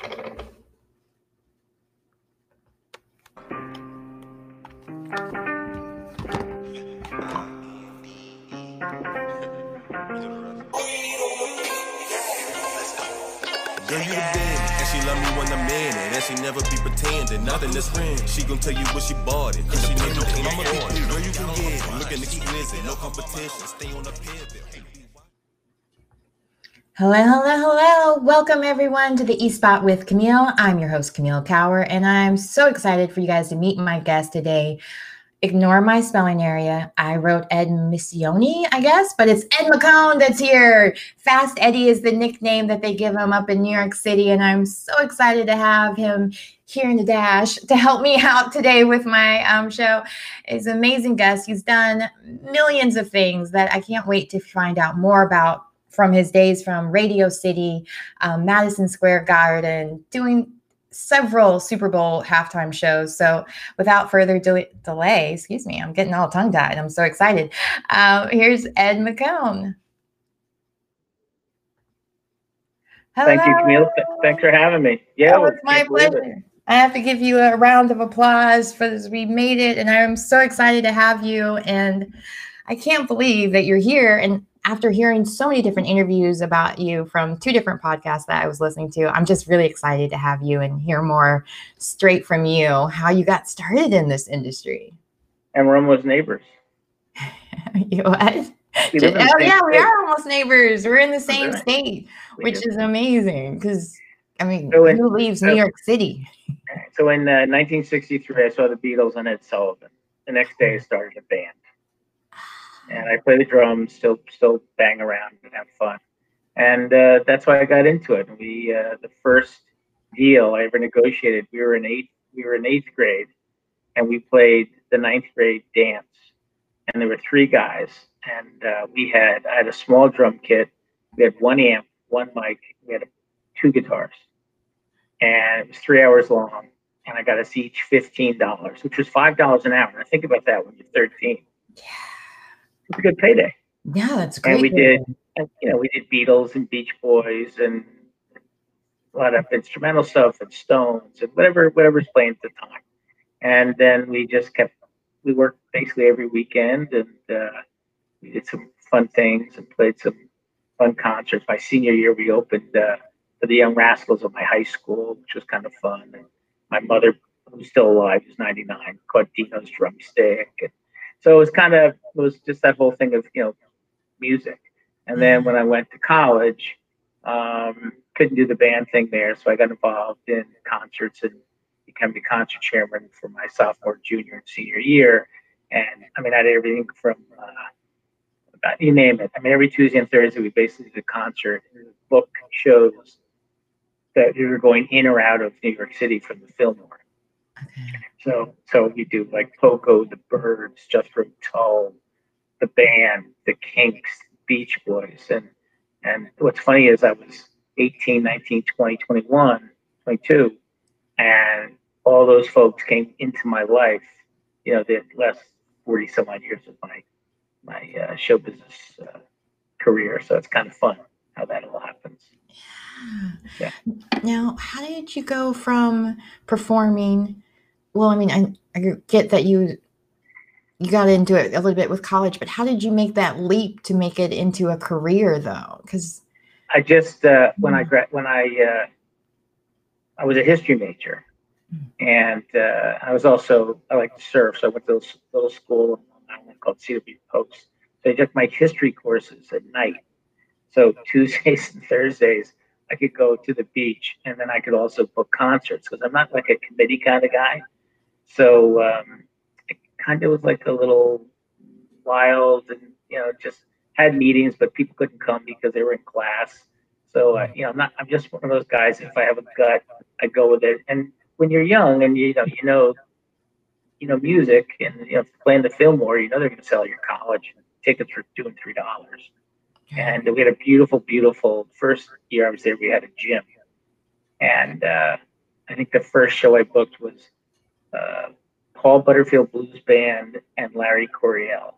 Girl, you the and she love me when I'm in it, and she never be pretending. Nothing is friend. She gon' tell you what she bought it, and she know you can't afford it. Girl, you can get it. Looking exquisite, no competition. Stay on the pivot. Hello, hello, hello. Welcome everyone to the E Spot with Camille. I'm your host, Camille Cower, and I'm so excited for you guys to meet my guest today. Ignore my spelling area. I wrote Ed Missione, I guess, but it's Ed Micone that's here. Fast Eddie is the nickname that they give him up in New York City, and I'm so excited to have him here in the dash to help me out today with my um, show. An amazing guest. He's done millions of things that I can't wait to find out more about from his days from Radio City, um, Madison Square Garden, doing several Super Bowl halftime shows. So, without further de- delay, excuse me, I'm getting all tongue tied. I'm so excited. Uh, here's Ed Micone. Hello. Thank you, Camille. Thanks for having me. Yeah, Oh, it's my pleasure. I have to give you a round of applause for this. We made it, and I'm so excited to have you. And I can't believe that you're here. And after hearing so many different interviews about you from two different podcasts that I was listening to, I'm just really excited to have you and hear more straight from you how you got started in this industry. And we're almost neighbors. you what? We live Oh, yeah, we are almost neighbors. We're in the same Right. state, We which do. is amazing because. I mean, So in- who leaves so- New York City? So in uh, 1963, I saw the Beatles and Ed Sullivan. The next day, I started a band, and I play the drums, still still bang around and have fun, and uh, that's why I got into it. We uh, the first deal I ever negotiated, we were in eighth we were in eighth grade, and we played the ninth grade dance, and there were three guys, and uh, we had I had a small drum kit, we had one amp, one mic, we had two guitars, and it was three hours long and I got us each fifteen dollars, which was five dollars an hour. Now think about that when you're thirteen. Yeah. It's a good payday. Yeah, that's great. And we did, you know, we did Beatles and Beach Boys and a lot of instrumental stuff and Stones and whatever whatever's playing at the time. And then we just kept we worked basically every weekend and uh, we did some fun things and played some fun concerts. My senior year, we opened uh, for the Young Rascals of my high school, which was kind of fun. And my mother, who's still alive, is 99, caught Dino's drumstick. And so it was kind of, it was just that whole thing of, you know, music. And then when I went to college, um, couldn't do the band thing there. So I got involved in concerts and became the concert chairman for my sophomore, junior, and senior year. And I mean, I did everything from, uh, about, you name it. I mean, every Tuesday and Thursday, we basically did a concert. And the book shows that we were going in or out of New York City from the Fillmore. So, so we do like Poco, the Byrds, Jethro Tull, the band, the Kinks, Beach Boys, and and what's funny is I was 18, 19, 20, 21, 22, and all those folks came into my life. You know, the last 40 some odd years of my my uh, show business uh, career. So it's kind of fun how that all happens. Yeah. Now, how did you go from performing? Well, I mean, I, I get that you you got into it a little bit with college, but how did you make that leap to make it into a career, though? Because I just uh, when I gra- when I uh, I was a history major, and uh, I was also I like to surf, so I went to this little school in Island called Cedar Beach Post. So I took my history courses at night. So Tuesdays and Thursdays I could go to the beach, and then I could also book concerts because I'm not like a committee kind of guy. So um, it kind of was like a little wild, and you know, just had meetings, but people couldn't come because they were in class. So uh, you know, I'm not. I'm just one of those guys. If I have a gut, I go with it. And when you're young and you know, you know, you know, music, and you know, playing the Fillmore, you know, they're going to sell your college tickets for two and three dollars. And we had a beautiful, beautiful first year I was there. We had a gym, and uh, I think the first show I booked was uh, Paul Butterfield Blues Band and Larry Coryell.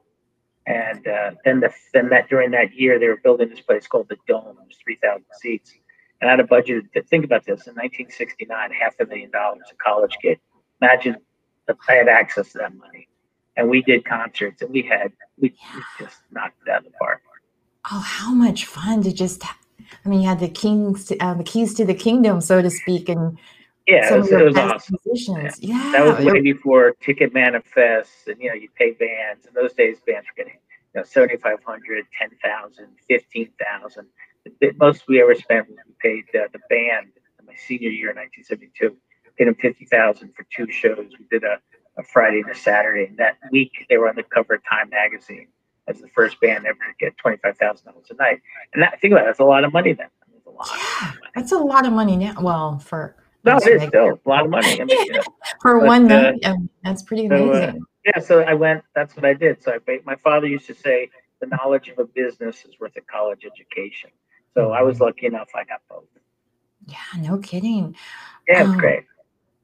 And uh, then the then that during that year they were building this place called the Dome. It was three thousand seats, and I had a budget. To think about this in 1969, half a million dollars a college kid. Imagine if I had access to that money, and we did concerts, and we had we, we just knocked it out of the park. Oh, how much fun to just! I mean, you had the kings, uh, the keys to the kingdom, so to speak, and yeah, it was, it was awesome. Yeah. yeah. that was way before Ticket Manifest, and you know, you pay bands. In those days, bands were getting you know 7,500, 10,000, 15,000. The most we ever spent was we paid uh, the band in my senior year in 1972. Paid them 50,000 for two shows. We did a, a Friday and a Saturday, and that week they were on the cover of Time magazine as the first band ever to get twenty-five thousand dollars a night. And that, think about it, that's a lot of money then. That's a lot. Yeah, that's a lot of money now. Well, for no, it is still a lot of money. I mean, yeah. For but, one uh, night, uh, that's pretty amazing. So, uh, yeah, so I went. That's what I did. So I, my father used to say, "The knowledge of a business is worth a college education." So I was lucky enough; I got both. Yeah, no kidding. Yeah, it's um, great.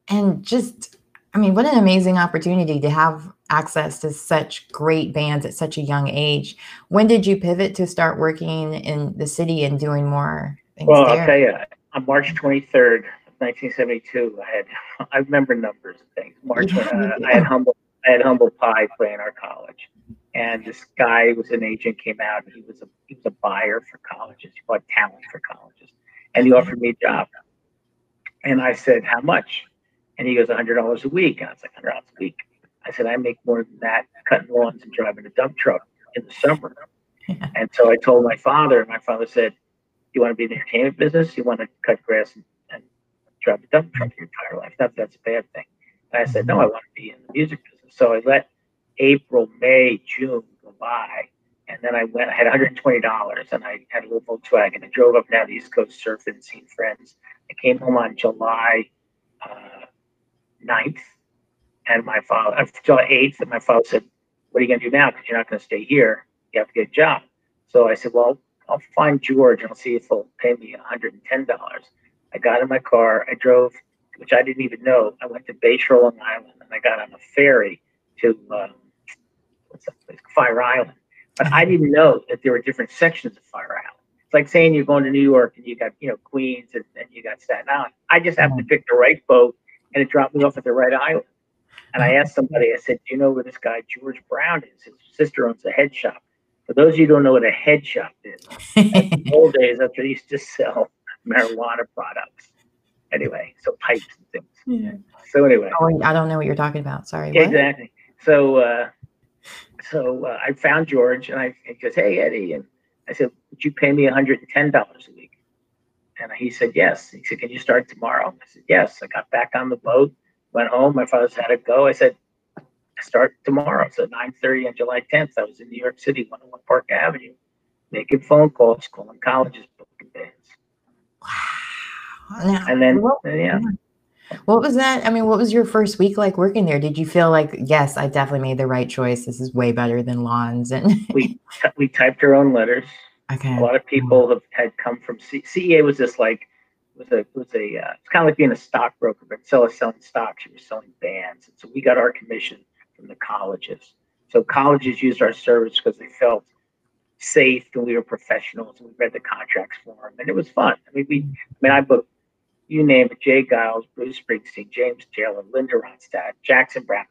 And just, I mean, what an amazing opportunity to have access to such great bands at such a young age. When did you pivot to start working in the city and doing more? well, there? I'll tell you, on March 23rd, 1972. I had I remember numbers and things. March when uh, I had humble I had humble pie playing our college, and this guy was an agent came out. And he was a he was a buyer for colleges. He bought talent for colleges, and he offered me a job. And I said, "How much?" And he goes, hundred dollars a week." And I was like, "Hundred dollars a week." I said, "I make more than that cutting lawns and driving a dump truck in the summer." Yeah. And so I told my father, and my father said, "You want to be in the entertainment business? You want to cut grass and drive a dump truck your entire life. Not that's a bad thing. And I said, no, I want to be in the music business. So I let April, May, June go by. And then I went, I had $120 and I had a little Volkswagen. I drove up down the East Coast surfing, and seeing friends. I came home on July uh, 9th. And my father, uh, July 8th, and my father said, What are you going to do now? Because you're not going to stay here. You have to get a job. So I said, Well, I'll find George and I'll see if he'll pay me $110. I got in my car. I drove, which I didn't even know. I went to Bayshore, Long Island, and I got on a ferry to um, what's that place? Fire Island. But I didn't know that there were different sections of Fire Island. It's like saying you're going to New York and you got you know Queens and, and you got Staten Island. I just happened to pick the right boat, and it dropped me off at the right island. And I asked somebody, I said, Do you know where this guy George Brown is? His sister owns a head shop. For those of you who don't know what a head shop is, in the old days, that's what they used to sell marijuana products. Anyway, so pipes and things. Yeah. So anyway, oh, I don't know what you're talking about. Sorry. Yeah, exactly. So, uh, so uh, I found George, and I he goes, "Hey Eddie," and I said, "Would you pay me 110 dollars a week?" And he said, "Yes." He said, "Can you start tomorrow?" I said, "Yes." I got back on the boat, went home. My father's had to go. I said, "Start tomorrow." So 9:30 on July 10th, I was in New York City, 101 Park Avenue, making phone calls, calling colleges, booking bands. Wow. Now, and then, what, yeah. What was that? I mean, what was your first week like working there? Did you feel like, yes, I definitely made the right choice. This is way better than lawns. And we we typed our own letters. Okay. A lot of people have had come from C- CEA was just like was a was a uh, it's kind of like being a stockbroker, but instead of selling stocks, you were selling bands. And so we got our commission from the colleges. So colleges used our service because they felt safe and we were professionals and we read the contracts for them and it was fun. I mean, we, I mean, I booked, you name it, J. Geils, Bruce Springsteen, James Taylor, Linda Ronstadt, Jackson Browne.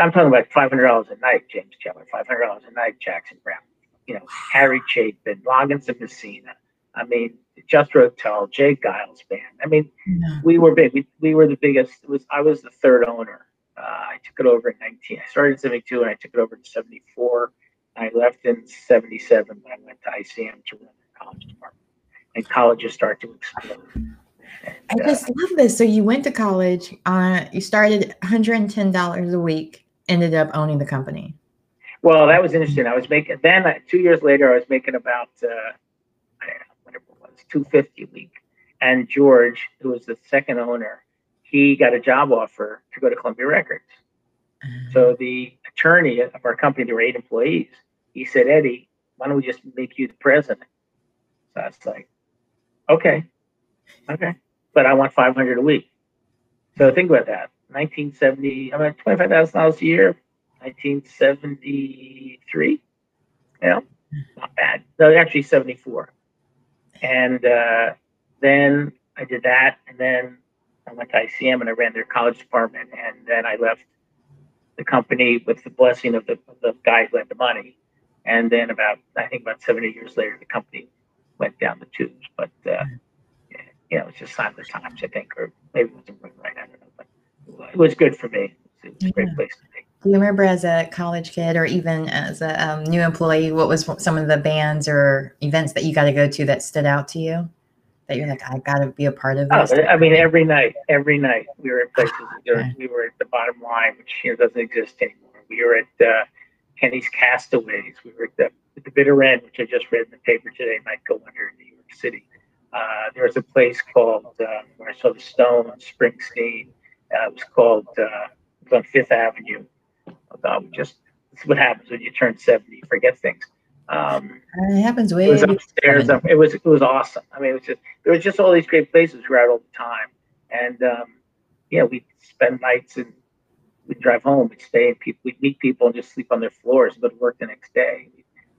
I'm talking about $500 a night, James Taylor, $500 a night, Jackson Browne, you know, Harry Chapin, Loggins and Messina. I mean, Jethro Tull, J. Geils band. I mean, no. we were big. We, we were the biggest. It was I was the third owner. Uh, I took it over in 19. I started in 72 and I took it over in 74. I left in 77 when I went to ICM to run the college department. And colleges start to explode. I just love this. So you went to college, uh, you started $110 a week, ended up owning the company. Well, that was interesting. I was making, then uh, two years later, I was making about, uh, I don't know, whatever it was, 250 a week. And George, who was the second owner, he got a job offer to go to Columbia Records. Uh-huh. So the attorney of our company, there were eight employees he said, Eddie, why don't we just make you the president? So I was like, okay, okay, but I want 500 a week. So think about that. 1970, I'm at $25,000 a year, 1973, you know, not bad. No, actually 74. And, uh, then I did that, and then I went to ICM and I ran their college department, and then I left the company with the blessing of the, of the guy who had the money. And then about I think about 70 years later, the company went down the tubes. But uh, you know, it's just sign of the times, I think, or maybe it wasn't right. I don't know, but it was good for me. It was a great place to be. Do you remember as a college kid or even as a um, new employee, what was some of the bands or events that you got to go to that stood out to you? That you're like, I got to be a part of Oh. I mean, every night, every night we were at places. We were, Okay. we were at the bottom line, which doesn't exist anymore. We were at uh, Kenny's Castaways. We were at the, at the bitter end, which I just read in the paper today. Might go under in New York City. Uh, there was a place called uh, where I saw the Stones, Springsteen. Uh, it was called uh, it was on Fifth Avenue. God, just this is what happens when you turn seventy. You forget things. Um, it happens way it was upstairs. then. It was it was awesome. I mean, it was just there was just all these great places we were at all the time, and um, yeah, we'd spend nights and we'd drive home. We'd stay and people we'd meet people and just sleep on their floors, and go to work the next day.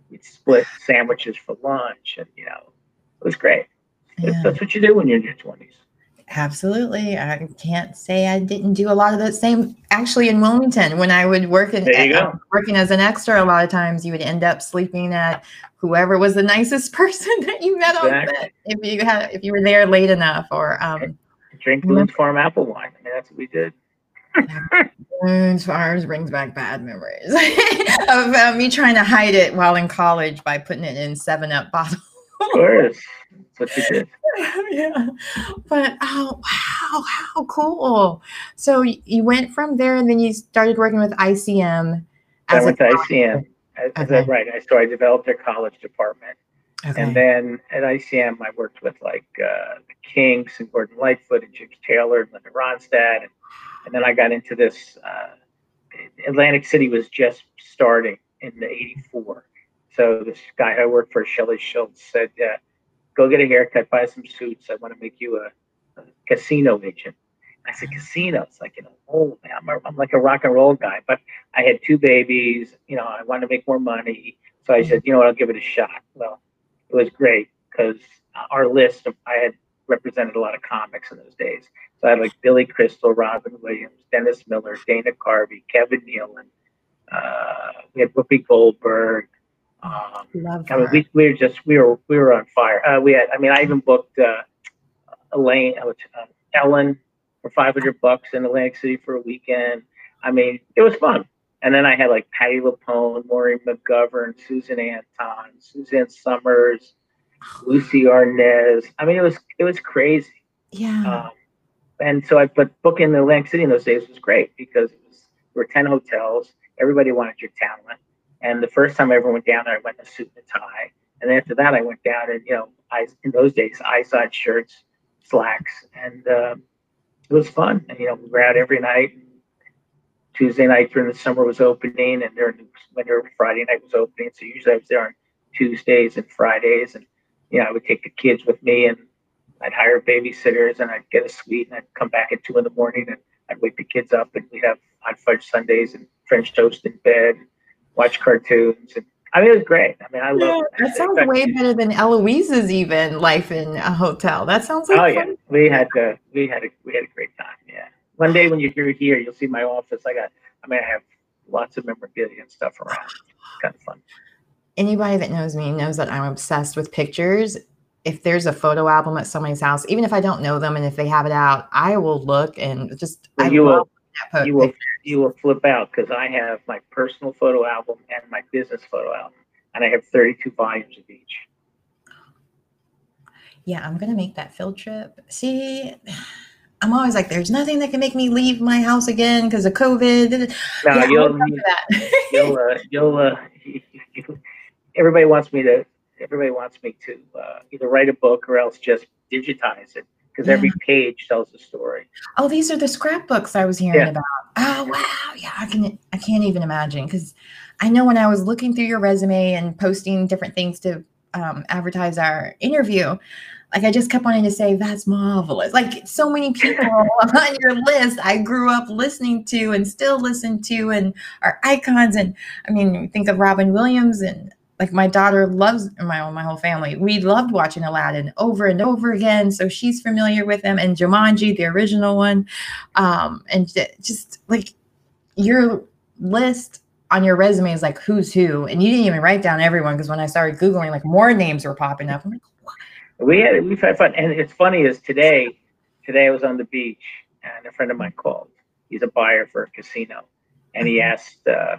We'd split sandwiches for lunch, and you know, it was great. That's- Yeah. That's what you do when you're in your twenties. Absolutely. I can't say I didn't do a lot of the same actually in Wilmington when I would work in There you uh, go. working as an extra a lot of times you would end up sleeping at whoever was the nicest person that you met on set if you had if you were there late enough or um Drink. Boone's Farm apple wine. I mean, that's what we did. as far as brings back bad memories of uh, me trying to hide it while in college by putting it in seven up bottles. Of course, that's what you did. yeah. But oh wow, how cool. So you went from there and then you started working with ICM I as went a to ICM. Is Okay. that right? I so I developed their college department. Okay. And then at ICM, I worked with like uh, the Kinks and Gordon Lightfoot and James Taylor and Linda Ronstadt. And, and then I got into this. Uh, Atlantic City was just starting in the 84. So this guy I worked for, Shelley Schultz, said, uh, go get a haircut, buy some suits. I want to make you a, a casino agent. I said, "Casinos? Like, you know, oh, man, I'm, a, I'm like a rock and roll guy. But I had two babies. You know, I wanted to make more money. So I said, you know what, I'll give it a shot. Well, it was great because our list of I had represented a lot of comics in those days. So I had like Billy Crystal, Robin Williams, Dennis Miller, Dana Carvey, Kevin Nealon. Uh, we had Whoopi Goldberg. Um, Love I mean, we, we were just we were we were on fire. Uh, we had I mean I even booked uh, Elaine uh, uh, Ellen for 500 bucks in Atlantic City for a weekend. I mean it was fun. And then I had like Patti LuPone, Maureen McGovern, Susan Anton, Suzanne Somers, Lucie Arnaz. I mean it was it was crazy. yeah. Um, and so I, but booking the Atlantic City in those days was great because it was, there were 10 hotels. Everybody wanted your talent. And the first time I ever went down there, I went in a suit and a tie. And after that, I went down and, you know, I, in those days, I-side shirts, slacks. And um, it was fun. And, you know, we were out every night. Tuesday night during the summer was opening and during winter, Friday night was opening. So usually I was there on Tuesdays and Fridays. And, you know, I would take the kids with me and I'd hire babysitters and I'd get a suite and I'd come back at two in the morning and I'd wake the kids up and we'd have hot fudge Sundays and French toast in bed, watch cartoons. And I mean, it was great. I mean, I Yeah, love that sounds way better than Eloise's even life in a hotel. That sounds like Oh yeah, fun. we had to, we had a, we had a great time. Yeah. One day when you're here, you'll see my office. I got, I mean, I have lots of memorabilia and stuff around. It's kind of fun. Anybody that knows me knows that I'm obsessed with pictures. If there's a photo album at somebody's house, even if I don't know them and if they have it out, I will look and just Well, I you will- love that You will, you will flip out because I have my personal photo album and my business photo album, and I have 32 volumes of each. Yeah, I'm gonna make that field trip. See, I'm always like, there's nothing that can make me leave my house again because of COVID. No, yeah, you'll, look that. you'll, uh, you'll, uh, you, everybody wants me to, everybody wants me to uh, either write a book or else just digitize it because every page tells a story. oh, these are the scrapbooks I was hearing Yeah. about. Oh wow, yeah, I can I can't even imagine because I know when I was looking through your resume and posting different things to um, advertise our interview, like I just kept wanting to say that's marvelous. Like so many people on your list, I grew up listening to and still listen to, and are icons. And I mean, think of Robin Williams and like my daughter loves my my whole family. We loved watching Aladdin over and over again, so she's familiar with them. And Jumanji, the original one, um, and just like your list on your resume is like who's who, and you didn't even write down everyone because when I started googling, like more names were popping up. I'm like, we had we've had fun, and it's funny is today. Today I was on the beach, and a friend of mine called. He's a buyer for a casino, and he asked. Uh,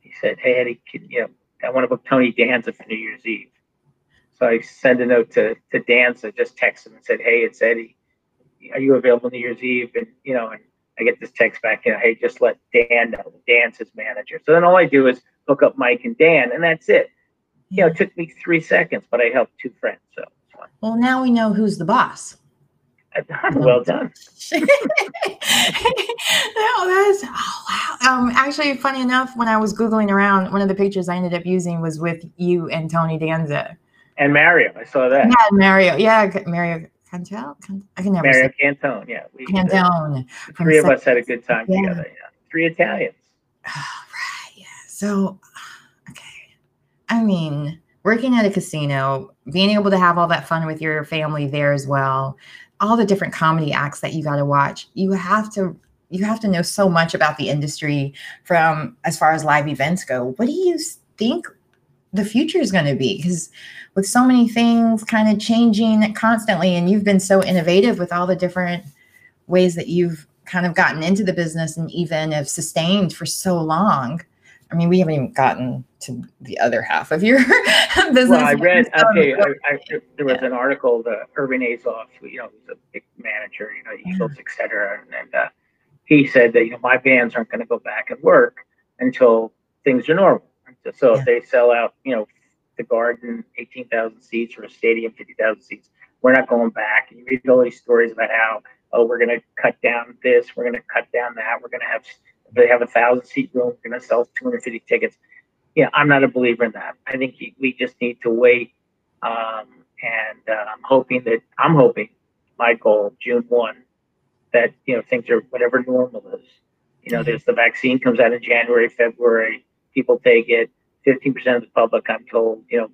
he said, "Hey Eddie, can, you know." I want to book Tony Danza for New Year's Eve. So I send a note to, to Danza, just text him and said, Hey, it's Eddie. Are you available New Year's Eve? And, you know, and I get this text back, you know, hey, just let Dan know. Dan's his manager. So then all I do is hook up Mike and Dan, and that's it. You know, it took me three seconds, but I helped two friends. So well, now we know who's the boss. Well done. no, that's oh wow. Um, actually, funny enough, when I was googling around, one of the pictures I ended up using was with you and Tony Danza. And Mario, I saw that. Yeah, Mario. Yeah, Mario Cantel. I can never. Mario say. Cantone. Yeah, we, Cantone. three of us had a good time yeah. together. Yeah, three Italians. Oh, right. Yeah. So, okay. I mean, working at a casino, being able to have all that fun with your family there as well all the different comedy acts that you got to watch. You have to you have to know so much about the industry from as far as live events go. What do you think the future is going to be? Because with so many things kind of changing constantly, and you've been so innovative with all the different ways that you've kind of gotten into the business and even have sustained for so long. I mean, we haven't even gotten to the other half of your business. Well, I read. Okay, I, I, there was yeah. an article. The Irving Azoff, you know, he's a big manager, you know, Eagles, yeah. et cetera, and, and uh, he said that you know my bands aren't going to go back and work until things are normal. So yeah. if they sell out, you know, the Garden, eighteen thousand seats, or a stadium, fifty thousand seats, we're not going back. And you read all these stories about how oh we're going to cut down this, we're going to cut down that, we're going to have they have a thousand seat room, we're going to sell 250 tickets. Yeah, I'm not a believer in that. I think we just need to wait. Um, and uh, I'm hoping that I'm hoping my goal June one that you know things are whatever normal is. You know, mm-hmm. there's the vaccine comes out in January, February. People take it. 15% of the public, I'm told, you know,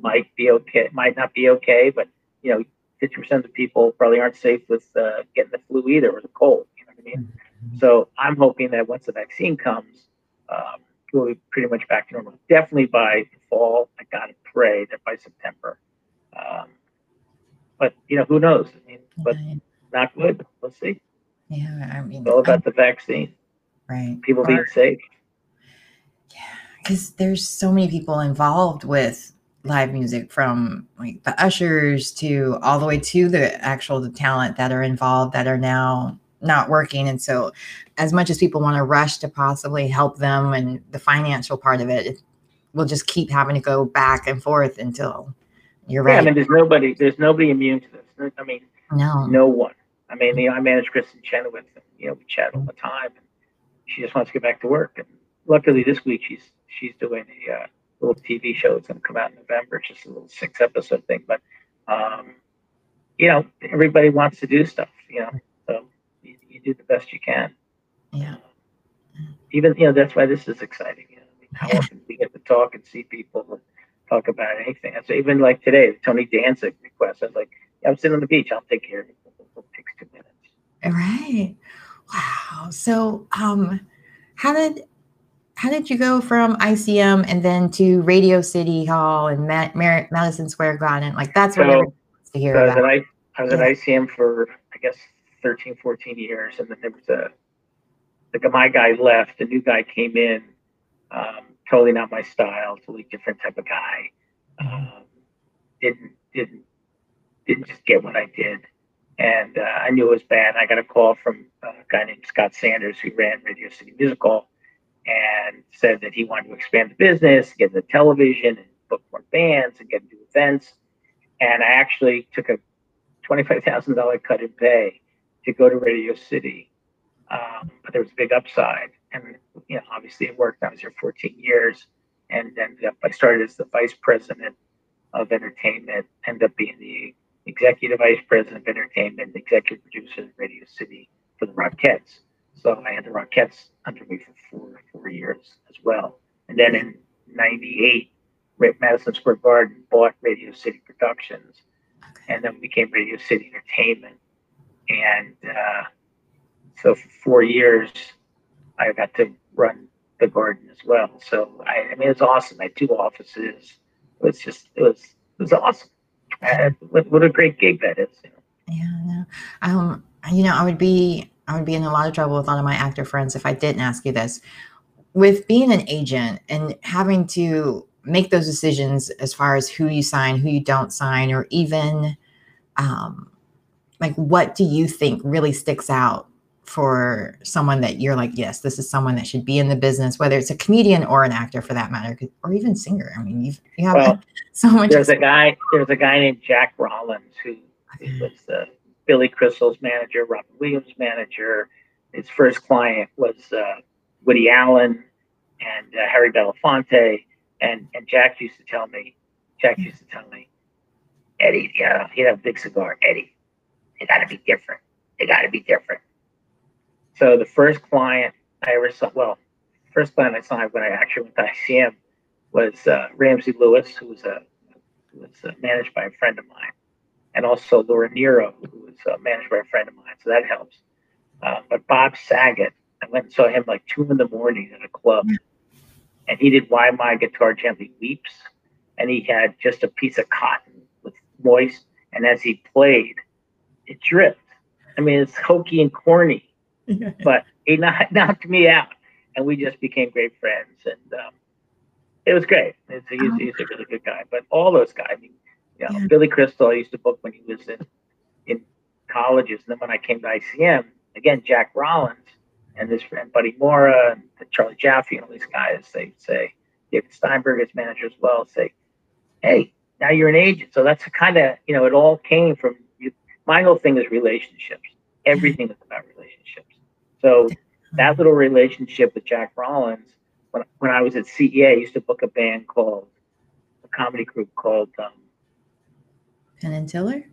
might be okay, might not be okay, but you know, 50% of the people probably aren't safe with uh, getting the flu either or the cold. You know what I mean? So I'm hoping that once the vaccine comes, um, we'll be pretty much back to normal. Definitely by fall. I gotta pray that by September. Um, but you know, who knows? I mean, but not good. We'll see. Yeah, I mean, it's all about I'm, the vaccine. Right. People being safe. Yeah, because there's so many people involved with live music from like the ushers to all the way to the actual the talent that are involved that are now not working. And so, as much as people want to rush to possibly help them and the financial part of it, we'll just keep having to go back and forth until you're right. Yeah, I mean, there's nobody, there's nobody immune to this. I mean, no, no one. I mean, you know, I manage Kristin Chenoweth, and you know, we chat all the time, and she just wants to get back to work. And luckily, this week she's she's doing a uh, little TV show. It's going to come out in November. It's just a little six episode thing, but um, you know, everybody wants to do stuff. You know, do the best you can. Yeah. Even you know that's why this is exciting. You know, I mean, how yeah. often we get to talk and see people and talk about anything. So even like today, Tony Danza's request. I was like, yeah, I'm sitting on the beach. I'll take care of it. It takes two minutes. All right. Wow. So, um, how did how did you go from ICM and then to Radio City Hall and Ma- Mar- Madison Square Garden? Like that's what so, everyone wants to hear so about. I, I was at ICM for I guess 13, 14 years. And then there was a, like my guy left, a new guy came in, um, totally not my style, totally different type of guy. Um, didn't, didn't, didn't just get what I did. And uh, I knew it was bad. I got a call from a guy named Scott Sanders who ran Radio City Musical, and said that he wanted to expand the business, get into television, and book more bands and get into events. And I actually took a $25,000 cut in pay to go to Radio City, um, but there was a big upside, and you know, obviously it worked. I was here 14 years, and then I started as the vice president of entertainment, ended up being the executive vice president of entertainment, executive producer of Radio City for the Rockettes. So I had the Rockettes under me for four four years as well, and then in '98 Madison Square Garden bought Radio City Productions, and then became Radio City Entertainment. And uh, so for four years, I got to run the garden as well. So I, I mean, it's awesome. I had two offices. It was just, it was, it was awesome. And what, what a great gig that is. Yeah, no. Um, you know, I would be I would be in a lot of trouble with a lot of my actor friends if I didn't ask you this. With being an agent and having to make those decisions as far as who you sign, who you don't sign, or even um, like what do you think really sticks out for someone that you're like, yes, this is someone that should be in the business, whether it's a comedian or an actor for that matter, or even singer. I mean, you've, you have well, so much. There's a guy. There's a guy named Jack Rollins who was the Billy Crystal's manager, Robin Williams' manager. His first client was uh, Woody Allen and uh, Harry Belafonte. And and Jack used to tell me, Jack used to tell me, Eddie, yeah, he'd have a big cigar. Eddie, they got to be different. They got to be different. So the first client I ever saw, well, first client I saw when I actually went to ICM was uh, Ramsey Lewis, who was a who was uh, managed by a friend of mine and also Laura Nyro, who was uh, managed by a friend of mine, so that helps. Uh, but Bob Saget, I went and saw him like two in the morning at a club, and he did "While My Guitar Gently Weeps," and he had just a piece of cotton with moist, and as he played, it dripped. I mean, it's hokey and corny, but he knocked, knocked me out, and we just became great friends, and um, it was great. It's, he's, he's a really good guy. But all those guys, I mean, you know, yeah. Billy Crystal, I used to book when he was in in colleges, and then when I came to ICM, again Jack Rollins and his friend Buddy Morra and Charlie Joffe and all these guys, they say David Steinberg as manager as well, say, hey, now you're an agent. So that's kind of you know, it all came from. My whole thing is relationships. Everything is about relationships. So that little relationship with Jack Rollins, when when I was at CEA, I used to book a band called a comedy group called um, Penn and Teller?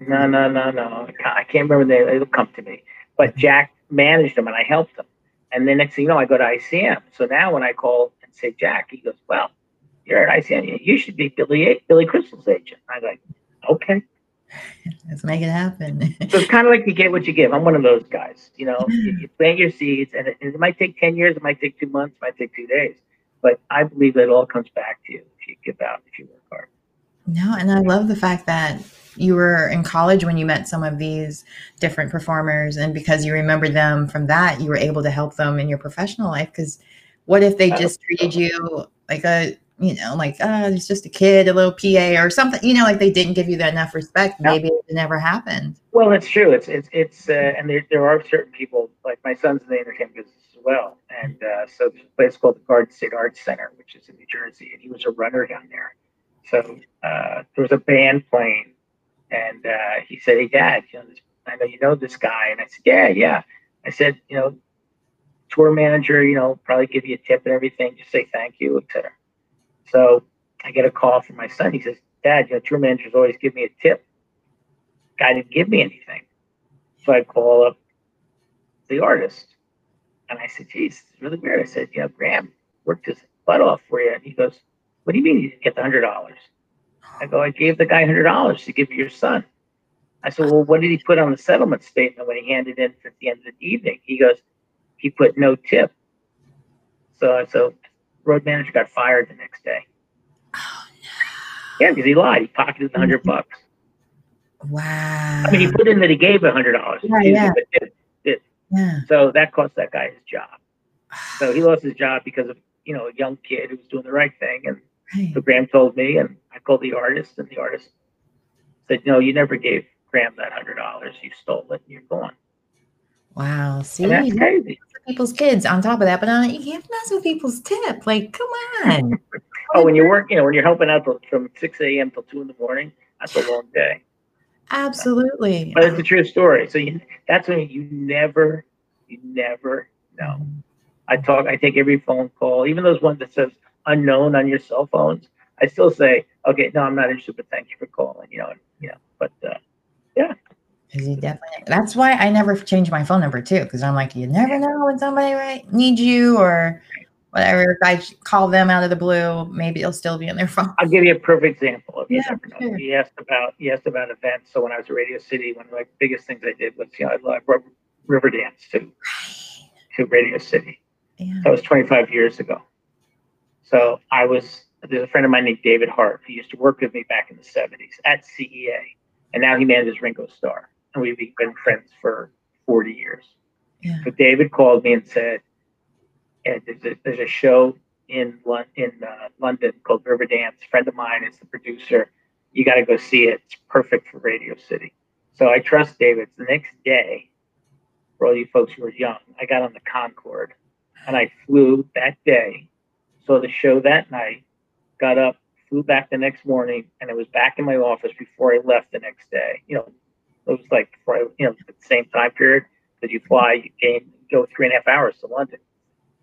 No, no, no, no. I can't remember. They, it'll come to me. But Jack managed them and I helped them. And the next thing you know, I go to ICM. So now when I call and say Jack, he goes, "Well, you're at ICM. You should be Billy Billy Crystal's agent." I'm like, "Okay." Let's make it happen. so it's kind of like you get what you give. I'm one of those guys. You know, mm-hmm. you, you plant your seeds, and it, it, might take ten years, it might take two months, it might take two days, but I believe that it all comes back to you if you give out, if you work hard. No, and I love the fact that you were in college when you met some of these different performers, and because you remembered them from that, you were able to help them in your professional life. Because what if they just treated you like a, you know, like, oh, it's just a kid, a little PA or something, you know, like they didn't give you that enough respect. Maybe it never happened. Well, it's true. It's, it's, it's, uh, and there, there are certain people, like my son's in the entertainment business as well. And uh, so there's a place called the Garden State Arts Center, which is in New Jersey, and he was a runner down there so uh, there was a band playing, and uh, he said, "Hey, Dad, you know, this, I know you know this guy." And I said, "Yeah, yeah." I said, "You know, tour manager, you know, probably give you a tip and everything. Just say thank you, etc." So I get a call from my son. He says, "Dad, you know, tour managers always give me a tip. Guy didn't give me anything." So I call up the artist, and I said, "Geez, it's really weird." I said, "You know, Graham worked his butt off for you," and he goes what do you mean you didn't get the hundred dollars? I go, I gave the guy hundred dollars to give your son. I said, Well, what did he put on the settlement statement when he handed it in at the end of the evening? He goes, He put no tip. So I so road manager got fired the next day. Oh no. Yeah, because he lied. He pocketed the hundred mm-hmm. bucks. Wow. I mean he put in that he gave a hundred dollars. Yeah, yeah. yeah. So that cost that guy his job. So he lost his job because of, you know, a young kid who was doing the right thing and Right. So Graham told me, and I called the artist, and the artist said, "No, you never gave Graham that hundred dollars. You stole it. and You're gone." Wow. See, and that's crazy. People's kids on top of that, but uh, you can't mess with people's tip. Like, come on. oh, when you work, you know, when you're helping out from six a.m. till two in the morning, that's a long day. Absolutely. But it's a true story. So you, that's when you never, you never know. I talk. I take every phone call, even those ones that says unknown on your cell phones, I still say, okay, no, I'm not interested, but thank you for calling. You know, you know, but uh, yeah. You definitely. That's why I never change my phone number too, because I'm like, you never know when somebody right needs you or whatever. If I call them out of the blue, maybe it'll still be in their phone. I'll give you a perfect example. Of Yeah, you, sure. you asked about you asked about events. So when I was at Radio City, one of the biggest things I did was you know I brought Riverdance to to Radio City. Yeah. That was 25 years ago. So I was there's a friend of mine named David Hart who used to work with me back in the 70s at CEA, and now he manages Ringo Starr, and we've been friends for 40 years. Yeah. So David called me and said, and there's a, there's a show in in uh, London called Riverdance. A friend of mine is the producer. You got to go see it. It's perfect for Radio City. So I trust David. The next day, for all you folks who are young, I got on the Concorde and I flew that day. Saw the show that night. Got up, flew back the next morning, and I was back in my office before I left the next day. You know, it was like you know, the same time period that you fly, you gain, go three and a half hours to London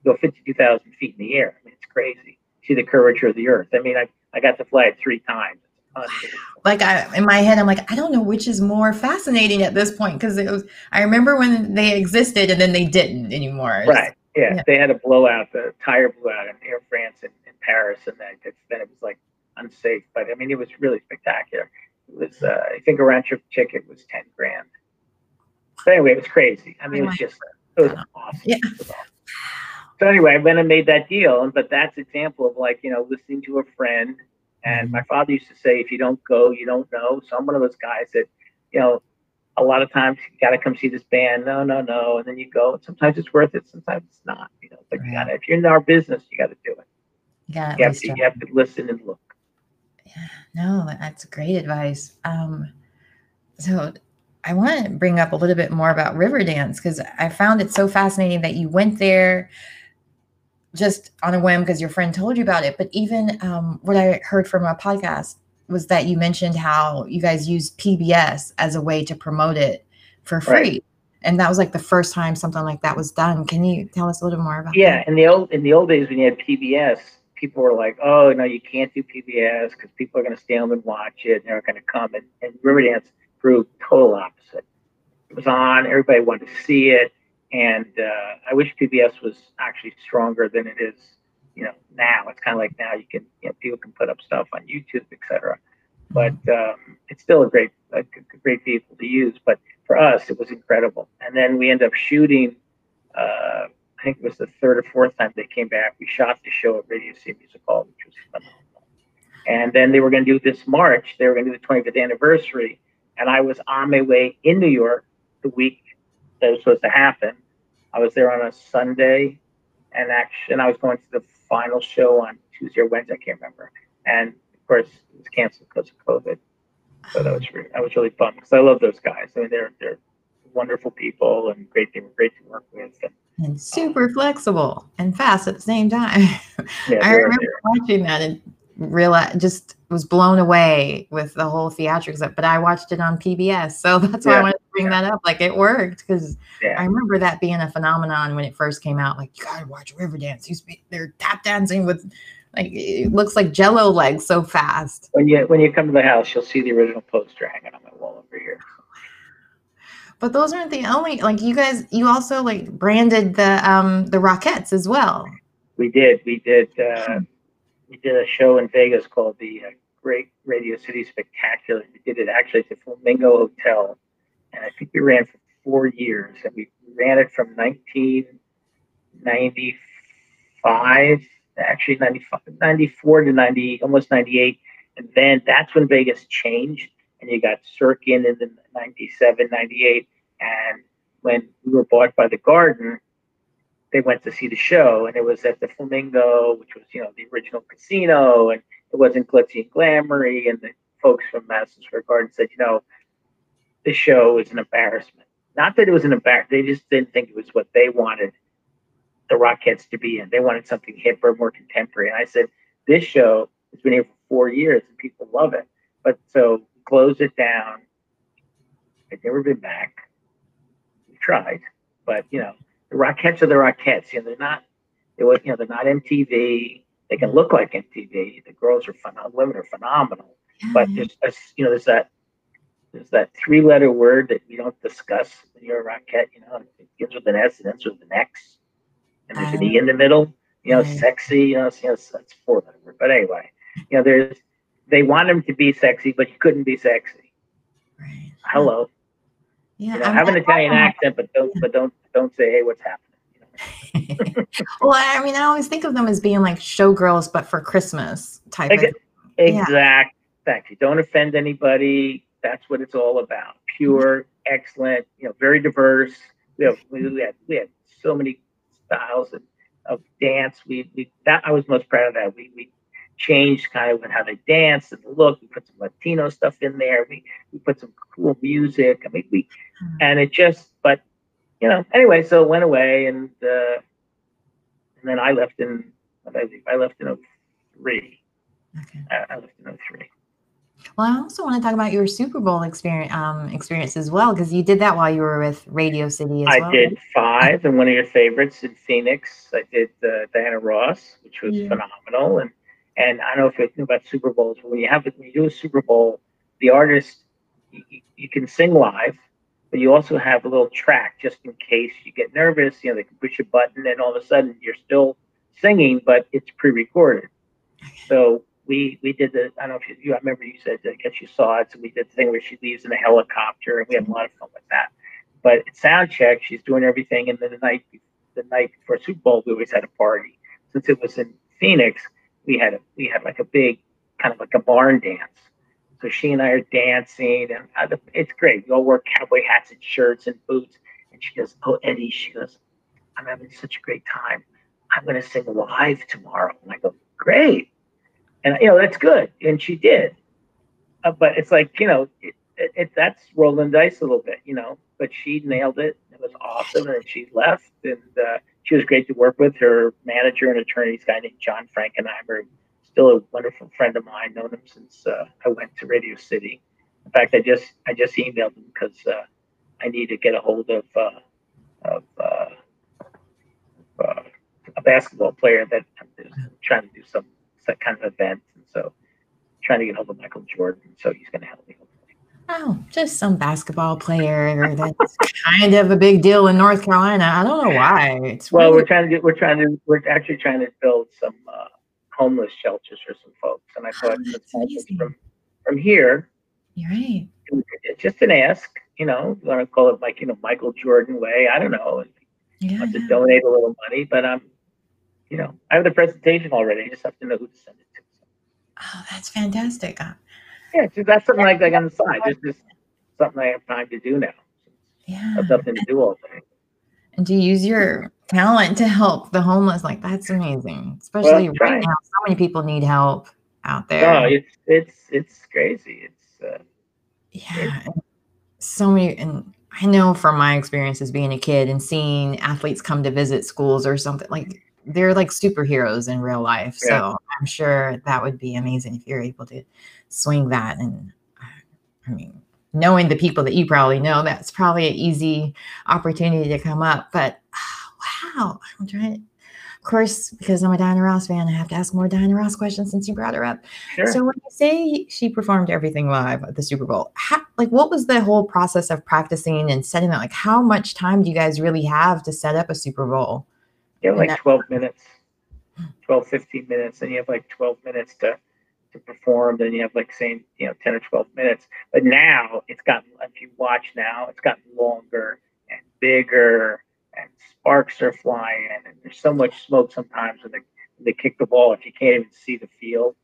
go 52,000 feet in the air. I mean, it's crazy. See the curvature of the earth. I mean, I, I got to fly it three times. Like I, in my head, I'm like, I don't know which is more fascinating at this point because it was. I remember when they existed and then they didn't anymore. Right. Yeah, Yeah. They had a blowout, the tire blew out in Air France and in Paris, and then, then it was like unsafe. But I mean, it was really spectacular. It was, uh, I think a round trip ticket was 10 grand. But anyway, it was crazy. I mean, it was just, it was awesome. Yeah. It was awesome. So anyway, I went and made that deal, and but that's example of like you know listening to a friend. And my father used to say, if you don't go, you don't know. So I'm one of those guys that, you know, a lot of times you got to come see this band. No, no, no, and then you go. And sometimes it's worth it. Sometimes it's not. You know, but you Right. got to. If you're in our business, you got to do it. Yeah. You have to. You have to listen and look. Yeah, no, that's great advice. Um, so I want to bring up a little bit more about Riverdance because I found it so fascinating that you went there just on a whim because your friend told you about it. But even um, what I heard from a podcast was that you mentioned how you guys use PBS as a way to promote it for free. Right. And that was like the first time something like that was done. Can you tell us a little more about Yeah, that? in the old in the old days when you had PBS, people were like, "Oh no, you can't do PBS because people are going to stay home and watch it, and they're going to come." And, and Riverdance proved total opposite. It was on, everybody wanted to see it, and uh, I wish PBS was actually stronger than it is. You know, now it's kind of like now you can, you know, people can put up stuff on YouTube, etc. But um, it's still a great, a g- great vehicle to use. But for us, it was incredible. And then we end up shooting. Uh, think it was the third or fourth time they came back. We shot the show at Radio City Music Hall, which was phenomenal. And then they were going to do this March. They were going to do the 25th anniversary, and I was on my way in New York the week that was supposed to happen. I was there on a Sunday, and actually, and I was going to the final show on Tuesday or Wednesday. I can't remember. And of course, it was canceled because of COVID. So that was re- I was really fun because I love those guys. I mean, they're they're wonderful people and great. They were great to work with. And, And super flexible and fast at the same time. yeah, I remember watching that and realized just was blown away with the whole theatrics. of- But I watched it on PBS, so that's why I wanted to bring yeah. that up. Like it worked because yeah. I remember that being a phenomenon when it first came out. Like you gotta watch Riverdance. You speak, they're tap dancing with like it looks like Jello legs so fast. When you when you come to the house, you'll see the original poster hanging on my wall over here. But those aren't the only like you guys. You also like branded the um the Rockettes as well. We did. We did. Uh, we did a show in Vegas called the uh, Great Radio City Spectacular. We did it actually at the Flamingo Hotel, and I think we ran for four years. And we ran it from 1995, actually 95, 94 to 90, almost 98. And then that's when Vegas changed, and you got Cirkin in the 97, 98. And when we were bought by the Garden, they went to see the show, and it was at the Flamingo, which was you know the original casino, and it wasn't glitzy and glamoury. And the folks from Madison Square Garden said, you know, this show is an embarrassment. Not that it was an embarrassment; they just didn't think it was what they wanted the Rockettes to be in. They wanted something hipper, more contemporary. And I said, this show has been here for four years, and people love it. But so close it down. I've never been back. Tried, but you know the Rockettes are the Rockettes. You know, they're not. They was, you know, they're not MTV. They can look like MTV. The girls are phenomenal. Women are phenomenal. But there's, a, you know, there's that, there's that three-letter word that we don't discuss when you're a Rockette. You know, it begins with an S and ends with an X, and there's an E in the middle. You know, Right. sexy. You know, you know, that's four letter. But anyway, you know, there's they want him to be sexy, but he couldn't be sexy. Right. Hello, Yeah. you know, I have an Italian I- accent, but don't but don't don't say, hey, what's happening? well, I mean, I always think of them as being like showgirls, but for Christmas type Ex- of. Yeah. Exact. Exactly. Don't offend anybody. That's what it's all about. Pure, excellent. You know, very diverse. We have we we had we had so many styles of, of dance. We we that I was most proud of that. We we changed kind of how they dance and the look. We put some Latino stuff in there. We we put some cool music. I mean, we Hmm. and it just but you know anyway. So it went away and uh, and then I left in I? I left in 03. Okay. I, I left in 03. Well, I also want to talk about your Super Bowl experience, um, experience as well, because you did that while you were with Radio City as well. I well. did five, and one of your favorites in Phoenix. I did uh, Diana Ross, which was Yeah. phenomenal. And and I don't know if you know about Super Bowls, but when you have when you do a Super Bowl, the artist you, you- can sing live, but you also have a little track just in case you get nervous. You know, they can push a button, and all of a sudden you're still singing, but it's pre-recorded. So we we did the I don't know if you, you I remember you said I guess you saw it. So we did the thing where she leaves in a helicopter, and we had a lot of fun with that. But at sound check, she's doing everything, and then the night the night before Super Bowl, we always had a party. Since it was in Phoenix, we had a we had like a big kind of like a barn dance. So she and I are dancing, and I, it's great. We all wear cowboy hats and shirts and boots. And she goes, "Oh, Eddie," she goes, "I'm having such a great time. I'm going to sing live tomorrow." And I go, "Great." and you know that's good and she did uh, but it's like you know it, it, it, that's rolling dice a little bit you know but she nailed it it was awesome and she left and uh, she was great to work with her manager and attorney this guy named john frankenheimer still a wonderful friend of mine known him since uh, i went to radio city in fact i just i just emailed him because uh, i need to get a hold of uh, of uh, uh, a basketball player that is trying to do some that kind of event. And so trying to get hold of Michael Jordan. So he's going to help me. Oh, just some basketball player that's kind of a big deal in North Carolina. I don't know why. It's Well, we're trying to get, we're trying to, we're actually trying to build some uh, homeless shelters for some folks. And I thought Oh, from, from here, you're right. it's just an ask, you know, you want to call it like, you know, Michael Jordan way. I don't know. Yeah. want to donate a little money, but I'm, you know, I have the presentation already. I just have to know who to send it to. Oh, that's fantastic. Yeah, that's something like, like on the side. It's just something I have time to do now. I Yeah. have nothing to do all day. And to use your talent to help the homeless, like that's amazing. Especially right now, so many people need help out there. No, it's it's it's crazy. It's uh, Yeah. So many, and I know from my experiences being a kid and seeing athletes come to visit schools or something like they're like superheroes in real life. Yeah. So I'm sure that would be amazing if you're able to swing that. And I mean, knowing the people that you probably know, that's probably an easy opportunity to come up. But wow, I'm trying. Of course, because I'm a Diana Ross fan, I have to ask more Diana Ross questions since you brought her up. sure. So when you say she performed everything live at the Super Bowl, how, like what was the whole process of practicing and setting that? Like how much time do you guys really have to set up a Super Bowl? You have like that- 12 minutes, 12, 15 minutes, and you have like 12 minutes to to perform. Then you have like same, you know, 10 or 12 minutes. But now it's gotten, if you watch now, it's gotten longer and bigger, and sparks are flying, and there's so much smoke sometimes when they when they kick the ball if you can't even see the field.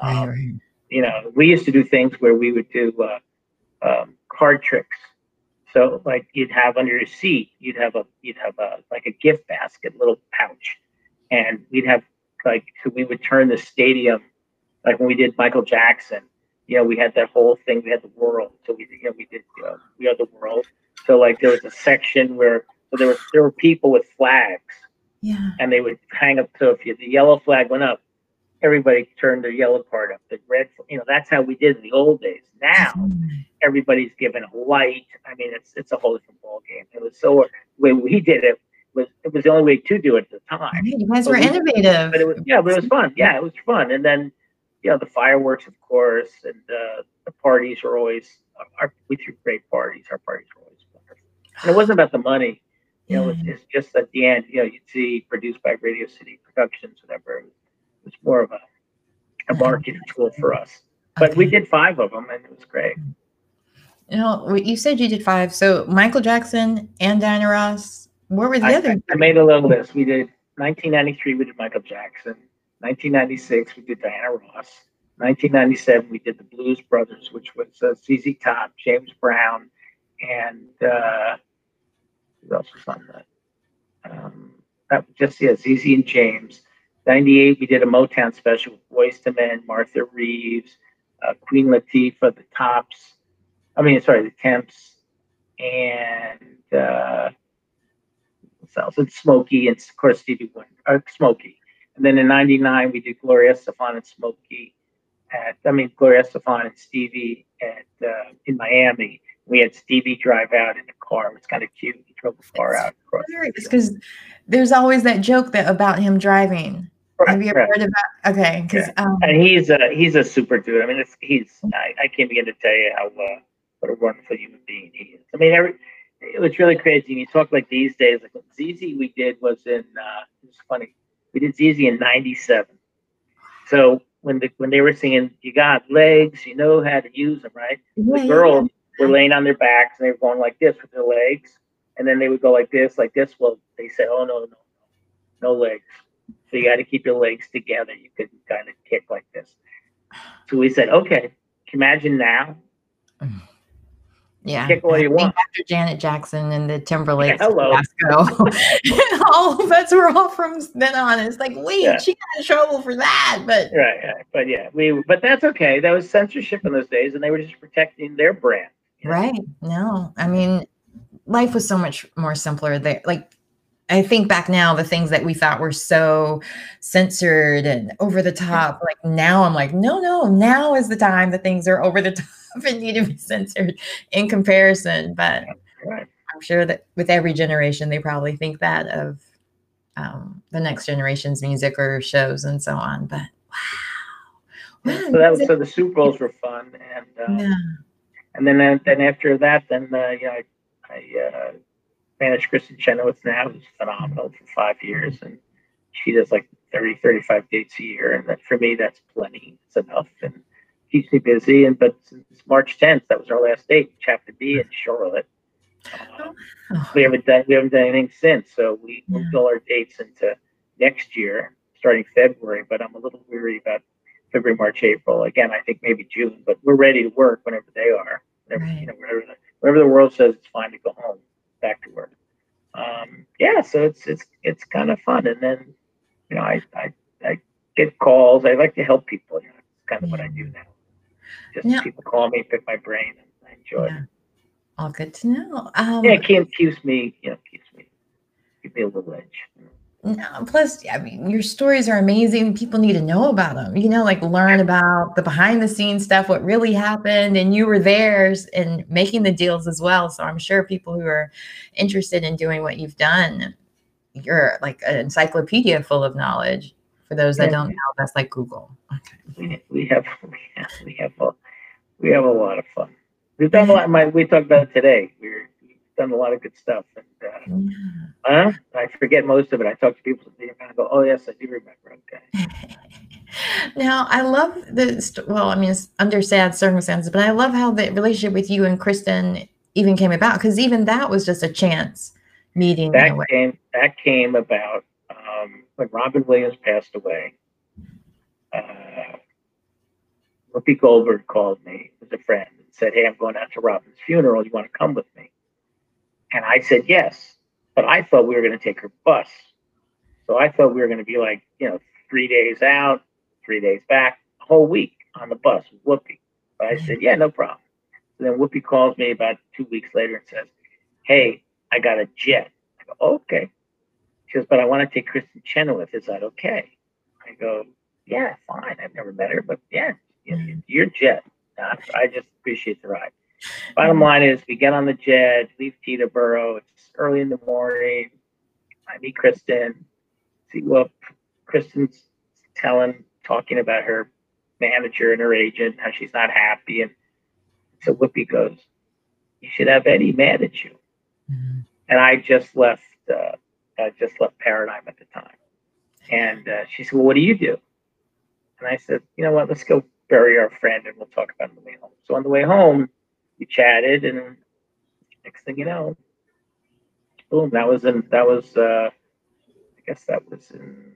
Um, you know, we used to do things where we would do uh, um, card tricks. So like you'd have under your seat, you'd have a you'd have a like a gift basket, little pouch, and we'd have like so we would turn the stadium like when we did Michael Jackson. You know, we had that whole thing. We had the world. So we you know we did you know, we are the world. So like there was a section where so there was there were people with flags Yeah. and they would hang up. So if you, the yellow flag went up, everybody turned their yellow part up. The red, you know, that's how we did in the old days. Now mm. Everybody's given a light. I mean, it's it's a whole different ball game. It was so the way we did it was it was the only way to do it at the time. You guys But were we- innovative. But it was yeah, but it was fun. Yeah, it was fun. And then you know the fireworks, of course, and uh, the parties were always. Our, we threw great parties. Our parties were always wonderful. And it wasn't about the money. You know, it's, it's just at the end, you know, you'd see produced by Radio City Productions, whatever. It was more of a, a marketing tool for us. But we did five of them and it was great. You know, you said you did five. So Michael Jackson and Diana Ross. Where were the I, other? I made a little list. We did 1993, we did Michael Jackson. 1996, we did Diana Ross. 1997, we did the Blues Brothers, which was uh, ZZ Top, James Brown, and uh, who else was on that? Um, that was just yeah, ZZ and James. 98, we did a Motown special with Boyz II Men, Martha Reeves, uh, Queen Latifah, the Tops. I mean, sorry, the Temps, and uh, else? It's Smokey, and of course Stevie Wonder, uh, Smokey. And then in '99, we did Gloria Estefan and Smokey at, I mean, Gloria Estefan and Stevie at uh, in Miami. We had Stevie drive out in the car. It was kind of cute. He drove the car out the. Because there's always that joke that about him driving. Have you ever Right, right. heard about? Okay, because um, And he's a he's a super dude. I mean, it's, he's I, I can't begin to tell you how uh, what a wonderful human being he is. I mean, every it was really crazy. When you talk like these days, like ZZ we did was in uh, it was funny. We did ZZ in '97. So when the when they were singing, you got legs, you know how to use them, right? yeah, The yeah, girls were laying on their backs and they were going like this with their legs, and then they would go like this, like this. Well, they said, "Oh no, no, no, no legs." So you got to keep your legs together. You could kind of kick like this. So we said, "Okay, can you imagine now? yeah. Kick all you I want." After Janet Jackson and the Timberlake Yeah, hello. all of us were all from then on. It's like, wait, Yeah. she got in trouble for that, but Right, right. But yeah, we. But that's okay. That was censorship in those days, and they were just protecting their brand. know? Right. No, I mean, life was so much more simpler there. Like, I think back now, the things that we thought were so censored and over the top, like now I'm like, no, no, now is the time that things are over the top and need to be censored in comparison. But I'm sure that with every generation, they probably think that of um, the next generation's music or shows and so on. But wow. wow So that was so the Super Bowls were fun, and um, yeah. and then uh, then after that, then uh, you know, I, I uh, managed Kristin Chenoweth now, who's phenomenal for five years, and she does like 30, 35 dates a year, and that, for me, that's plenty. It's enough, and keeps me busy. And but since March 10th, that was our last date, Chapter B in Charlotte. Um, Oh, we haven't done we haven't done anything since, so we Yeah. moved all our dates into next year, starting February. But I'm a little weary about February, March, April. Again, I think maybe June, but we're ready to work whenever they are. Whenever, Right. you know, whenever the, whenever the world says it's fine to go home, back to work. Um, yeah, so it's it's it's kind of fun. And then, you know, I I, I get calls. I like to help people. You know, it's kind of what I do now. Just Yeah. people call me, pick my brain, and I enjoy it. All good to know. Um, Yeah, it keeps me, you know, keeps me, keeps me a little edge. No, plus, I mean, your stories are amazing. People need to know about them. You know, like learn about the behind the scenes stuff, what really happened, and you were there and making the deals as well. So I'm sure people who are interested in doing what you've done, you're like an encyclopedia full of knowledge. For those that don't know, that's like Google. Okay. We, we have we have we have a, we have a lot of fun. We've done a lot. My we talked about it today. We're, done a lot of good stuff, and uh, Yeah. huh? I forget most of it. I talk to people, and they kind of go, "Oh yes, I do remember." Okay. now I love the well, I mean, it's under sad circumstances, but I love how the relationship with you and Kristin even came about because even that was just a chance meeting. That came that came about um, when Robin Williams passed away. Uh, Whoopi Goldberg called me as a friend and said, "Hey, I'm going out to Robin's funeral. You want to come with me?" And I said yes, but I thought we were going to take her bus. So I thought we were going to be like, you know, three days out, three days back, a whole week on the bus with Whoopi. But I mm-hmm. said, yeah, no problem. So then Whoopi calls me about two weeks later and says, hey, I got a jet. I go, okay. She goes, but I want to take Kristin Chenoweth. Is that okay? I go, yeah, fine. I've never met her, but yeah, mm-hmm. you're jet. I just appreciate the ride. Bottom line is, we get on the jet, leave Teterboro. It's early in the morning. I meet Kristin. See what Kristin's telling, talking about her manager and her agent, how she's not happy. And so Whoopi goes, You should have Eddie mad at you. Mhm. And I just left uh, I just left Paradigm at the time. And uh, she said, Well, what do you do? And I said, You know what? Let's go bury our friend and we'll talk about it on the way home. So on the way home, we chatted, and next thing you know, boom, that was in, that was, uh, I guess that was in,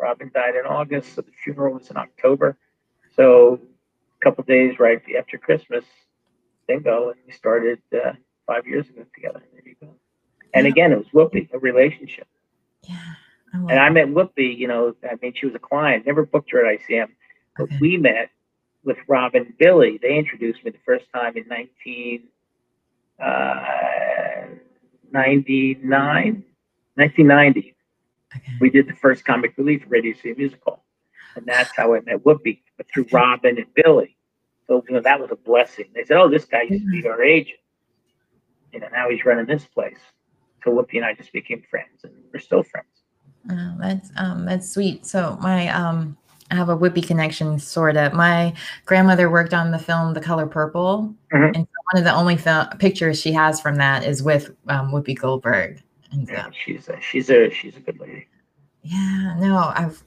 Robin died in August, so the funeral was in October. So a couple days right after Christmas, bingo, and we started uh, five years ago together. There you go. And Yeah. again, it was Whoopi, a relationship. Yeah. I And I met Whoopi, you know, I mean, she was a client, never booked her at ICM, but Okay. we met with Robin and Billy. They introduced me the first time in 19, uh, 1990. Okay. We did the first comic relief Radio City Music Hall. And that's how I met Whoopi, but through Okay. Robin and Billy. So, you know, that was a blessing. They said, oh, this guy used to be our agent. You know, now he's running this place. So Whoopi and I just became friends, and we're still friends. Oh, that's um that's sweet. So my um I have a Whoopi connection sort of. My grandmother worked on the film The Color Purple, Mhm. and one of the only pictures she has from that is with um, Whoopi Goldberg. And so, Yeah, she's a, she's a she's a good lady. yeah, no, I've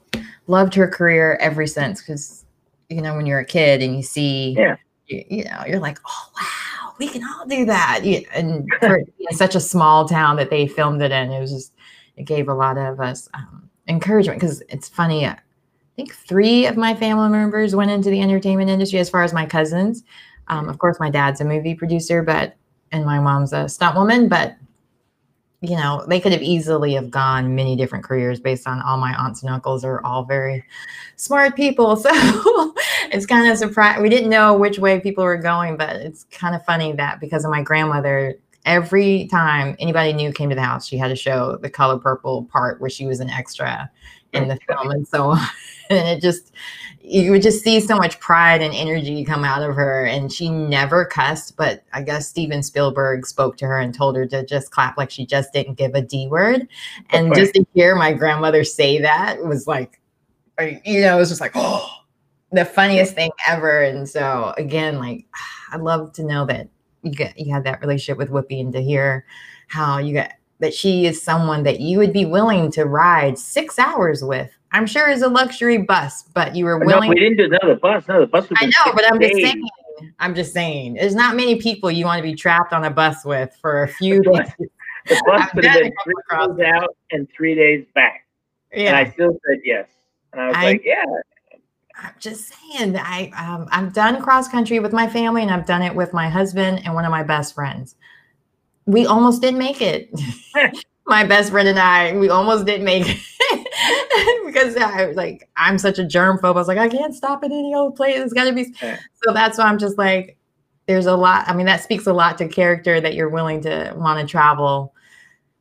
loved her career ever since because you know when you're a kid and you see, Yeah. you, you know, you're like, oh wow, we can all do that. Yeah, and for such a small town that they filmed it in, it was just it gave a lot of us um, encouragement because it's funny. I think three of my family members went into the entertainment industry. As far as my cousins, um, of course, my dad's a movie producer, but and my mom's a stunt woman, but you know they could have easily have gone many different careers based on all my aunts and uncles are all very smart people so it's kind of surprised we didn't know which way people were going but it's kind of funny that because of my grandmother every time anybody new came to the house she had to show the color purple part where she was an extra in the film and so and it just you would just see so much pride and energy come out of her and she never cussed but i guess steven spielberg spoke to her and told her to just clap like she just didn't give a d word. And Okay. just to hear my grandmother say that was like you know it was just like oh the funniest thing ever. And so again like i'd love to know that you get you had that relationship with whoopi and to hear how you got that she is someone that you would be willing to ride six hours with i'm sure is a luxury bus but you were willing. No, we didn't do no, the bus. No, the bus. I know, but I'm just saying. I'm just saying. There's not many people you want to be trapped on a bus with for a few The days. bus- The bus I've could have been three days out and three days back, and I still said yes. And I was I- like, yeah, I'm just saying. I um, I've done cross country with my family, and I've done it with my husband and one of my best friends. We almost didn't make it. my best friend and I, we almost didn't make it because I was like, I'm such a germ phobe. I was like, I can't stop at any old place. It's got to be. Yeah. So that's why I'm just like, there's a lot. I mean, that speaks a lot to character that you're willing to want to travel,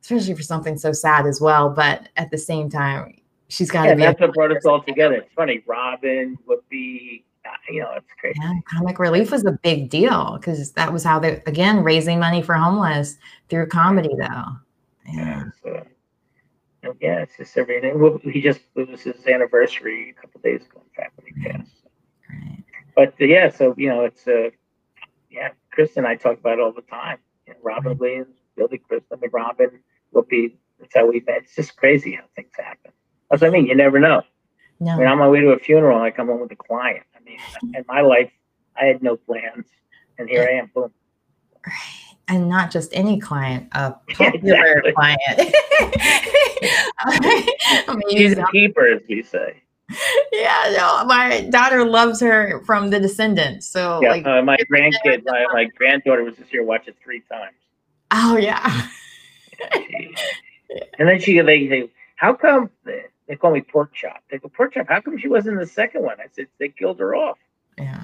especially for something so sad as well. But at the same time, she's got to and be. That's what brought us all together. It's funny. Robin would be, uh, you know, it's crazy. Yeah, comic relief was a big deal because that was how they again raising money for homeless through comedy though. Yeah. Yeah. So, yeah, it's just everything. Well, He just it was his anniversary a couple days ago. In fact, when he passed. Right. But uh, yeah, so you know, it's uh, yeah. Chris and I talk about it all the time. You know, Robin Williams, Billy Crystal, and Robin Whoopi. That's how we met. It's just crazy how things happen. That's what I mean. You never know. No. Mean, I'm on my way to a funeral and I come home with a client. I mean, in my life, I had no plans, and here I am. Boom. And not just any client, a popular exactly. client. I mean, She's a keeper, as we say. yeah, no, my daughter loves her from The Descendants. So, Yeah, like, uh, my grandkid, my, my granddaughter was just here watch it three times. oh yeah, and then she they say, "How come they call me pork chop?" They go, "Pork chop. How come she wasn't in the second one?" I said, "They killed her off." yeah.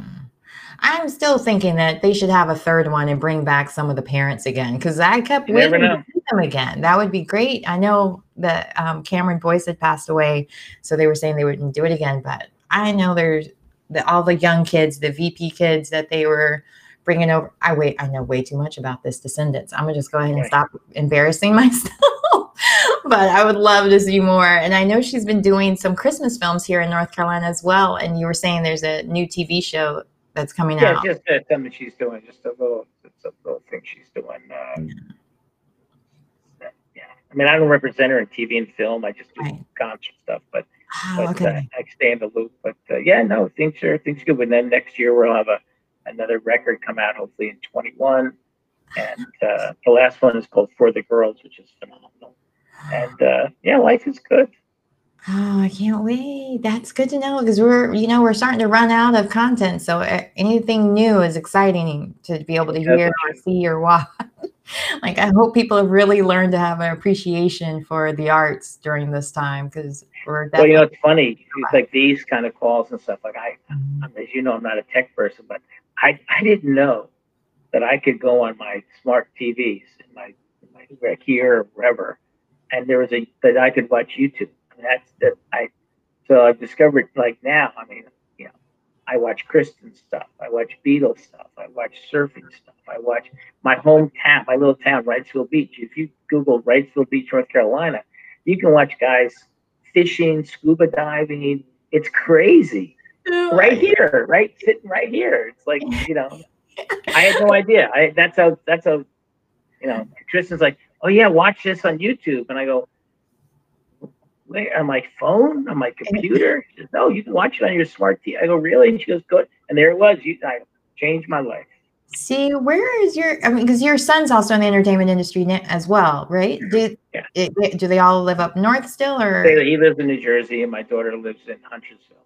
I'm still thinking that they should have a third one and bring back some of the parents again because I kept You waiting to see them again. That would be great. I know that um, Cameron Boyce had passed away, so they were saying they wouldn't do it again. But I know there's the, all the young kids, the VP kids that they were bringing over. I wait. I know way too much about this Descendants. I'm gonna just go ahead and stop embarrassing myself. But I would love to see more. And I know she's been doing some Christmas films here in North Carolina as well. And you were saying there's a new TV show that's coming Yeah, out. just uh, something she's doing, just a little, it's a little thing she's doing. Uh, Yeah. yeah, I mean, I don't represent her in TV and film. I just do Right. concert stuff, but, Oh, but okay. uh, I stay in the loop. But uh, yeah, no, things are things are good. And then next year we'll have a another record come out, hopefully in 21. And uh, the last one is called For the Girls, which is phenomenal. And uh, yeah, life is good. Oh, I can't wait. That's good to know because we're, you know, we're starting to run out of content. So uh, anything new is exciting to be able to hear or see or watch. like, I hope people have really learned to have an appreciation for the arts during this time because we're Well, you know, it's funny. It's like these kind of calls and stuff. Like I, Mhm. As you know, I'm not a tech person, but I, I didn't know that I could go on my smart TVs in my, in my here or wherever, and there was a that I could watch YouTube. And that's that I. So I've discovered like now. I mean, you know, I watch Kristin stuff. I watch Beatles stuff. I watch surfing stuff. I watch my hometown, my little town, Wrightsville Beach. If you Google Wrightsville Beach, North Carolina, you can watch guys fishing, scuba diving. It's crazy right here, right sitting right here. It's like you know, I had no idea. I that's how that's how you know. Tristan's like, oh yeah, watch this on YouTube, and I go, wait, on my phone, on my computer. She says, no, you can watch it on your smart TV. I go, really? And she goes, good. And there it was. You, I changed my life. See, where is your? I mean, because your son's also in the entertainment industry as well, right? Do Yeah. it, do they all live up north still, or He he lives in New Jersey, and my daughter lives in Huntersville.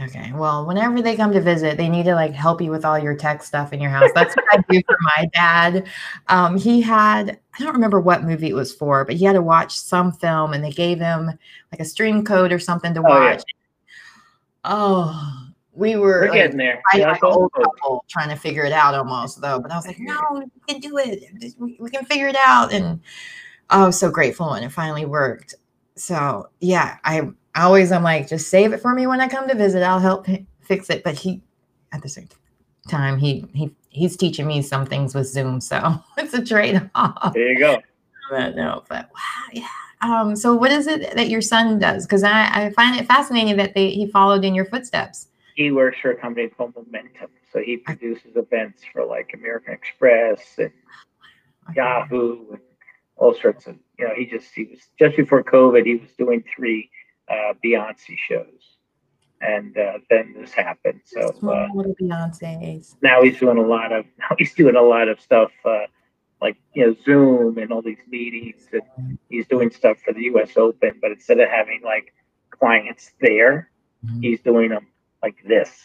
Okay? Well, whenever they come to visit, they need to like help you with all your tech stuff in your house. That's what I do for my dad. Um, he had I don't remember what movie it was for, but he had to watch some film, and they gave him like a stream code or something to Oh, yeah. watch. Oh, we were We're like, getting there. I Yeah, old couple trying to figure it out almost though. But I was like, no, we can do it. We, we can figure it out. And I was so grateful when it finally worked. So yeah, I I always I'm like, just save it for me when I come to visit. I'll help fix it. But he at the same time, he he he's teaching me some things with Zoom. So it's a trade-off. There you go. But no, but wow, yeah. Um, so what is it that your son does? Because I, I find it fascinating that they he followed in your footsteps. He works for a company called Momentum. So he produces events for like American Express and Yahoo and all sorts of you know he just he was just before COVID he was doing three uh, Beyonce shows and uh, then this happened so uh, little Beyonce's. now he's doing a lot of now he's doing a lot of stuff uh, like you know Zoom and all these meetings and he's doing stuff for the U.S. Open but instead of having like clients there he's doing them like this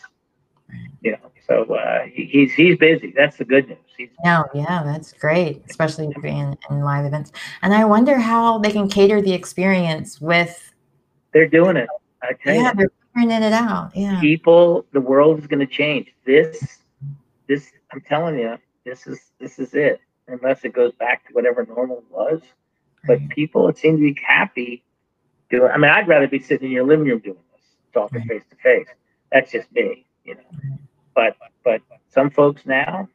you know so uh, he, he's he's busy that's the good news he's No, yeah, that's great, especially being in live events. And I wonder how they can cater the experience with. They're doing it I tell you Yeah, they're figuring it out. Yeah. people the world is going to change this this i'm telling you this is this is it unless it goes back to whatever normal was but Right. people seem to be happy doing i mean i'd rather be sitting in your living room doing this talking face to face that's just me you know Right. but but some folks now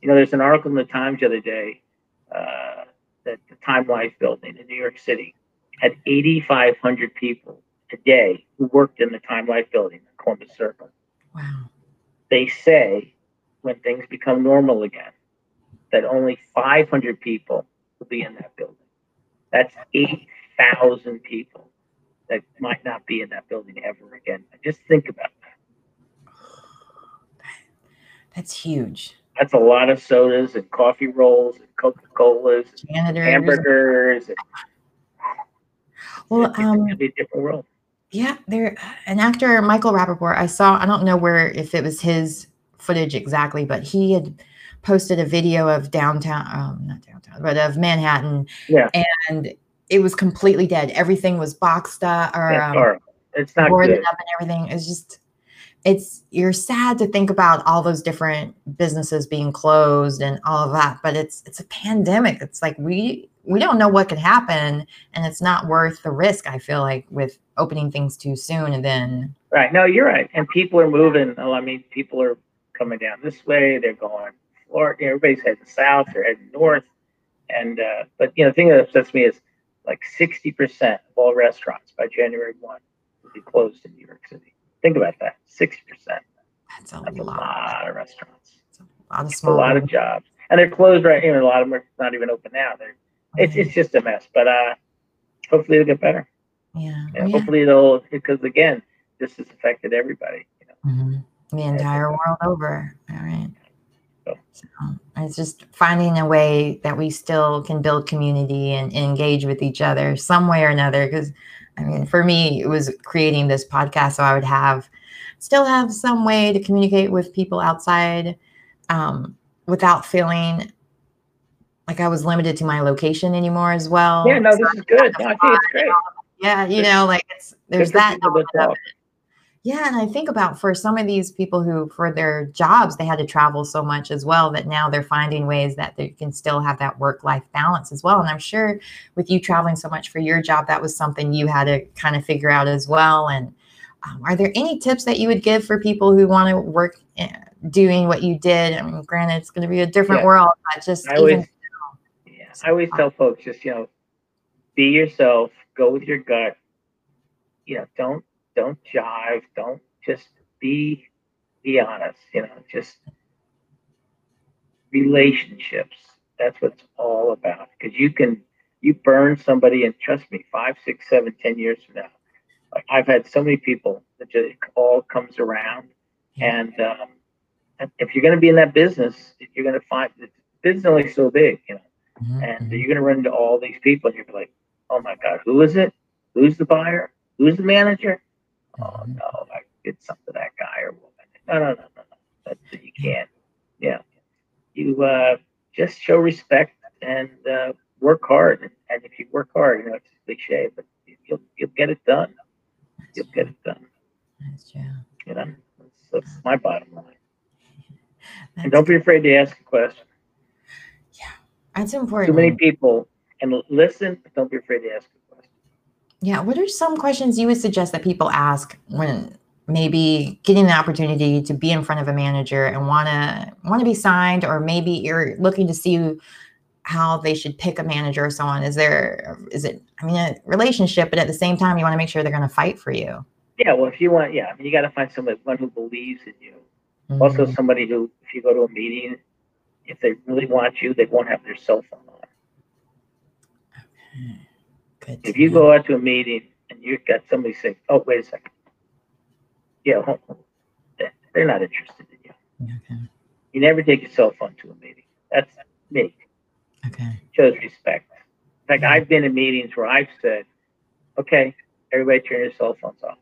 you know there's an article in the times the other day uh, that the time life building in new york city had 8500 people a day who worked in the time life building in columbus circle Wow. they say when things become normal again that only 500 people will be in that building. That's 8,000 people that might not be in that building ever again. Just think about that. That's huge. That's a lot of sodas and coffee rolls and Coca Colas and hamburgers. And Well, it's um, a different world. Yeah, there an actor, Michael Rapaport, I saw, I don't know where if it was his footage exactly, but he had posted a video of downtown, um, not downtown, but of Manhattan. Yeah. And it was completely dead. Everything was boxed up or um. It's not boarded good. up and everything. It's just it's you're sad to think about all those different businesses being closed and all of that, but it's it's a pandemic. It's like we we don't know what could happen and it's not worth the risk, I feel like, with opening things too soon and then Right. No, you're right. And people are moving. I mean, people are coming down this way. They're going Florida. Everybody's heading south. They're heading north. And uh, but you know, the thing that upsets me is like 60% of all restaurants by January 1 will be closed in New York City. Think about that. Six percent. That's, a That's a lot. lot of restaurants. It's a lot of It's a lot of jobs. And they're closed right. Know, a lot of them are not even open now. They're it's it's just a mess. But uh, hopefully it'll get better. Yeah. And yeah. hopefully it'll because again, this has affected everybody. You know? Mhm. The entire world over. All right. So- So it's just finding a way that we still can build community and engage with each other some way or another. Because I mean, for me, it was creating this podcast so I would have still have some way to communicate with people outside um, without feeling like I was limited to my location anymore as well. Yeah, no, So this is good. No, I think it's great. yeah, you know, like it's there's for that yeah, and I think about for some of these people who, for their jobs, they had to travel so much as well that now they're finding ways that they can still have that work life balance as well. And I'm sure with you traveling so much for your job, that was something you had to kind of figure out as well. And um, are there any tips that you would give for people who want to work uh, doing what you did? I mean, granted, it's going to be a different Yeah. world, but just I even always, yeah, I always tell folks just you know, be yourself, go with your gut. You know, don't don't jive, don't just be be honest. You know, just relationships. That's what it's all about. Because you can you burn somebody, and trust me, five, six, seven, ten years from now, like I've had so many people that just it all comes around. And um, if you're going to be in that business, you're going to find the business is only so big, you know Mhm, and you're going to run into all these people and you're like oh my god who is it who's the buyer who's the manager oh Mhm. no i did something to that guy or woman. No no no no no. That's you can't yeah. You uh just show respect and uh work hard. And, and if you work hard you know it's cliche but you'll you'll get it done. You'll get it done. That's true. you know that's, that's my bottom line. And don't be afraid to ask a question. Yeah, that's important. too many people and listen but don't be afraid to ask a question Yeah. What are some questions you would suggest that people ask when maybe getting the opportunity to be in front of a manager and want to want to be signed, or maybe you're looking to see how they should pick a manager or so on? Is there is it? I mean, a relationship, but at the same time, you want to make sure they're going to fight for you. Yeah, well, if you want, yeah, I mean, you got to find somebody one who believes in you. Also, Mhm. somebody who, if you go to a meeting, if they really want you, they won't have their cell phone on. If you go out to a meeting and you've got somebody say, "Oh, wait a second, yeah. They- they're not interested in you." Okay. You never take your cell phone to a meeting. That's me. Okay. Shows respect. In fact, I've been in meetings where I've said, "Okay, everybody, turn your cell phones off."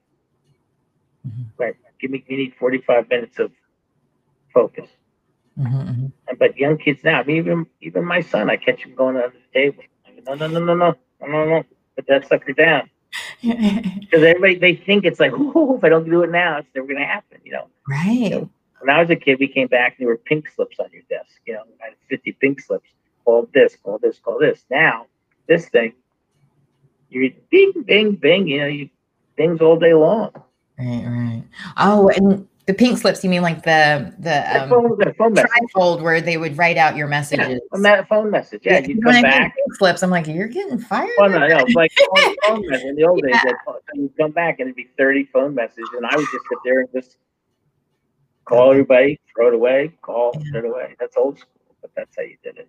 Mhm. Right. Give me. We need forty-five minutes of focus. hmm And- But young kids now, I mean, even even my son, I catch him going under the table. Go, no, no, no, no, no, no, no, no, put that sucker down. Because everybody they think it's like, oh, if I don't do it now, it's never gonna happen. You know, right. when I was a kid, we came back and there were pink slips on your desk. You know, I had 50 pink slips. Call this, call this, call this. Now, this thing, you bing, bing, bing. You know, you bings all day long. Right. Right. Oh, and the pink slips. You mean like the the um, phone, that phone trifold where they would write out your Yeah, messages. a ma- phone message. Yeah, you when come back. pink slips, I'm like, you're getting fired. Well, no, no, like phone, phone message. In the old days, Yeah. they'd you'd come back and it'd be 30 phone messages, and I would just sit there and just call everybody, throw it away, call, Yeah. throw it away. That's old school, but that's how you did it.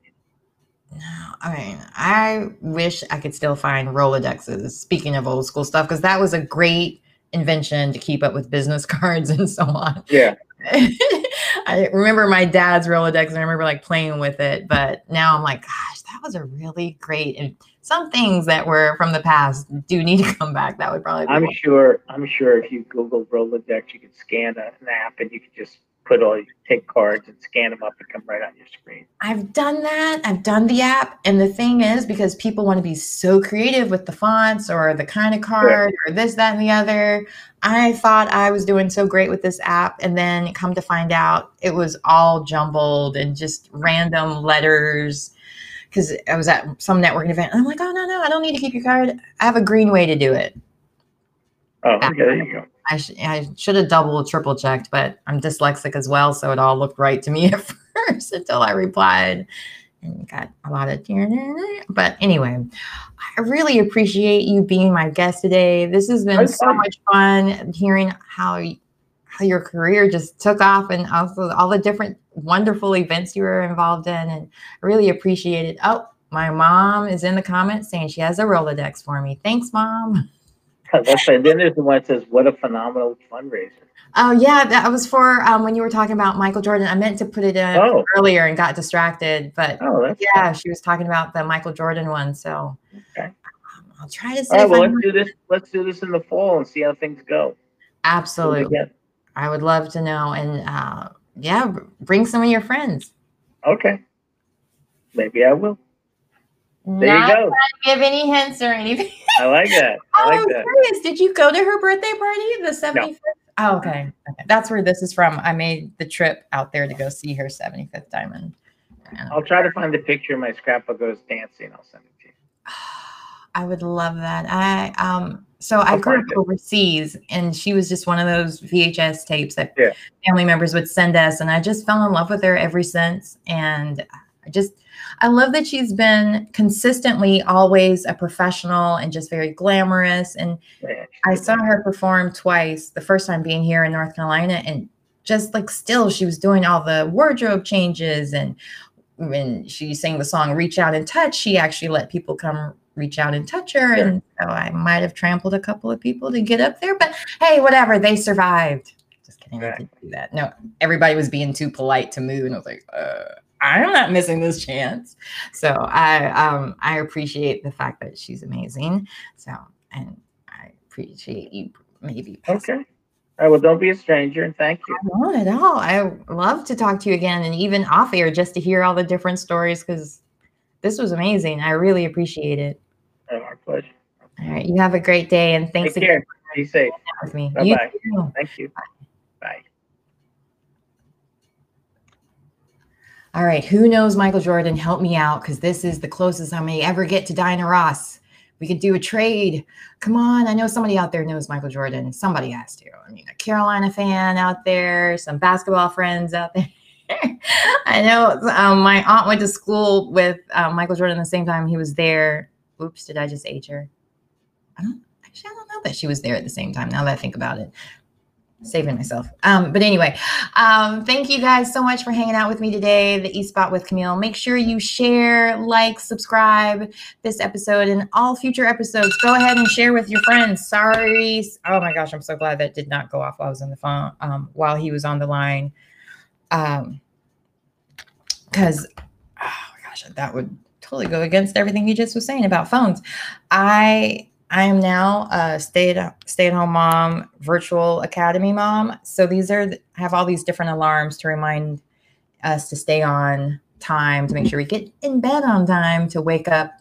No, I mean, I wish I could still find Rolodexes. Speaking of old school stuff, because that was a great invention to keep up with business cards and so on. Yeah, I remember my dad's Rolodex and I remember like playing with it, but now I'm like, gosh, that was a really great. And some things that were from the past do need to come back. That would probably be I'm sure. I'm sure if you Google Rolodex, you could scan a, an app and you could just put all, you take cards and scan them up and come right on your screen. I've done that. I've done the app. And the thing is, because people want to be so creative with the fonts or the kind of card or this, that, and the other, I thought I was doing so great with this app. And then come to find out it was all jumbled and just random letters. Because I was at some networking event. And I'm like, oh, no, no, I don't need to keep your card. I have a green way to do it. Oh, okay, there you go. I, sh- I should have double, triple checked, but I'm dyslexic as well. So it all looked right to me at first until I replied and got a lot of. Tear. But anyway, I really appreciate you being my guest today. This has been Okay. so much fun hearing how, how your career just took off and also all the different wonderful events you were involved in. And I really appreciate it. Oh, my mom is in the comments saying she has a Rolodex for me. Thanks, mom. That's right. Then there's the one that says, "What a phenomenal fundraiser." Oh yeah, that was for um, when you were talking about Michael Jordan. I meant to put it in Oh. earlier and got distracted, but Oh, yeah, she was talking about the Michael Jordan one. So Okay. um, I'll try to see. All right. Well, let's do this. Let's do this in the fall and see how things go. Absolutely, I would love to know, and uh, yeah, bring some of your friends. Okay. Maybe I will. There Not you go. give any hints or anything. I like that. I Oh, like that. serious. Did you go to her birthday party, the 75th? Oh, okay. okay. That's where this is from. I made the trip out there to go see her 75th diamond. And I'll try to find the picture of my scrapbook goes dancing. I'll send it to you. I would love that. I um so I grew up overseas and she was just one of those VHS tapes that Yeah. family members would send us and I just fell in love with her ever since and I just I love that she's been consistently always a professional and just very glamorous and I saw her perform twice. The first time being here in North Carolina, and just like still, she was doing all the wardrobe changes. And when she sang the song "Reach Out and Touch," she actually let people come reach out and touch her. Sure. And so I might have trampled a couple of people to get up there, but hey, whatever. They survived. Just kidding. I didn't do that. No, everybody was being too polite to move, and I was like, uh, I'm not missing this chance. So I um I appreciate the fact that she's amazing. So and I appreciate you maybe passing Okay. All right. Well, don't be a stranger, and thank you. not at all. I love to talk to you again and even off air just to hear all the different stories because this was amazing. I really appreciate it. Oh, our pleasure. All right. You have a great day and thanks Take again care. Be safe. with me. You Bye-bye. too. Thank you. Bye. All right. Who knows Michael Jordan? Help me out because this is the closest I may ever get to Diana Ross. We could do a trade. Come on. I know somebody out there knows Michael Jordan. Somebody has to. I mean, a Carolina fan out there, some basketball friends out there. I know um, my aunt went to school with um, Michael Jordan the same time he was there. Oops, did I just age her? I don't actually I don't know that she was there at the same time now that I think about it. Saving myself. Um, but anyway, um, thank you guys so much for hanging out with me today, the E Spot with Camille. Make sure you share, like, subscribe this episode and all future episodes. Go ahead and share with your friends. Sorry. Oh my gosh, I'm so glad that did not go off while I was on the phone, um, while he was on the line. Um, because oh my gosh, that would totally go against everything he just was saying about phones. I I am now a stay at stay at home mom, virtual academy mom. So these are have all these different alarms to remind us to stay on time, to make sure we get in bed on time, to wake up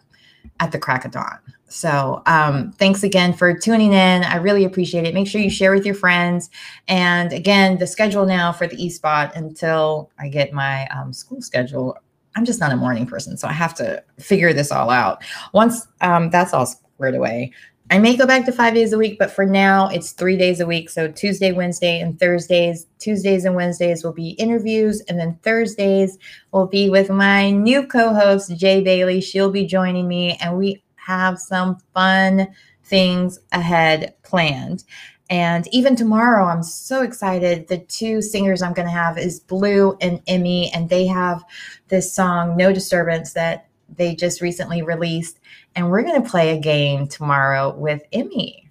at the crack of dawn. So um, thanks again for tuning in. I really appreciate it. Make sure you share with your friends. And again, the schedule now for the E Spot until I get my um, school schedule. I'm just not a morning person, so I have to figure this all out. Once um, that's all squared away, I may go back to five days a week, but for now, it's three days a week. So Tuesday, Wednesday, and Thursdays. Tuesdays and Wednesdays will be interviews, and then Thursdays will be with my new co host, Jay Bailey. She'll be joining me, and we have some fun things ahead planned. And even tomorrow, I'm so excited. The two singers I'm going to have is Blue and Emmy, and they have this song, No Disturbance, that they just recently released. And we're going to play a game tomorrow with Emmy.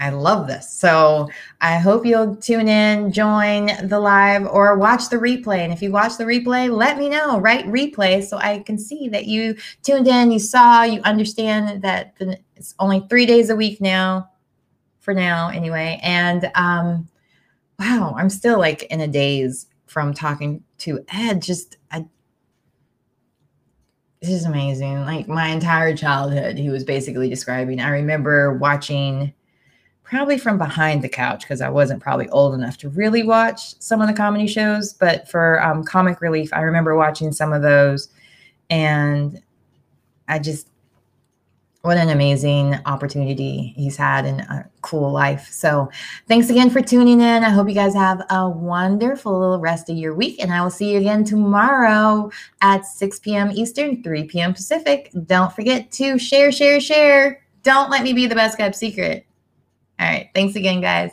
I love this. So I hope you'll tune in, join the live, or watch the replay. And if you watch the replay, let me know. Write replay so I can see that you tuned in, you saw, you understand that the, it's only three days a week now, for now anyway. And um, wow, I'm still like in a daze from talking to Ed. Just this is amazing. Like my entire childhood, he was basically describing. I remember watching probably from behind the couch because I wasn't probably old enough to really watch some of the comedy shows. But for um, comic relief, I remember watching some of those, and I just what an amazing opportunity he's had and a cool life. So, thanks again for tuning in. I hope you guys have a wonderful rest of your week, and I will see you again tomorrow at 6 p.m. Eastern, 3 p.m. Pacific. Don't forget to share, share, share. Don't let me be the best kept secret. All right. Thanks again, guys.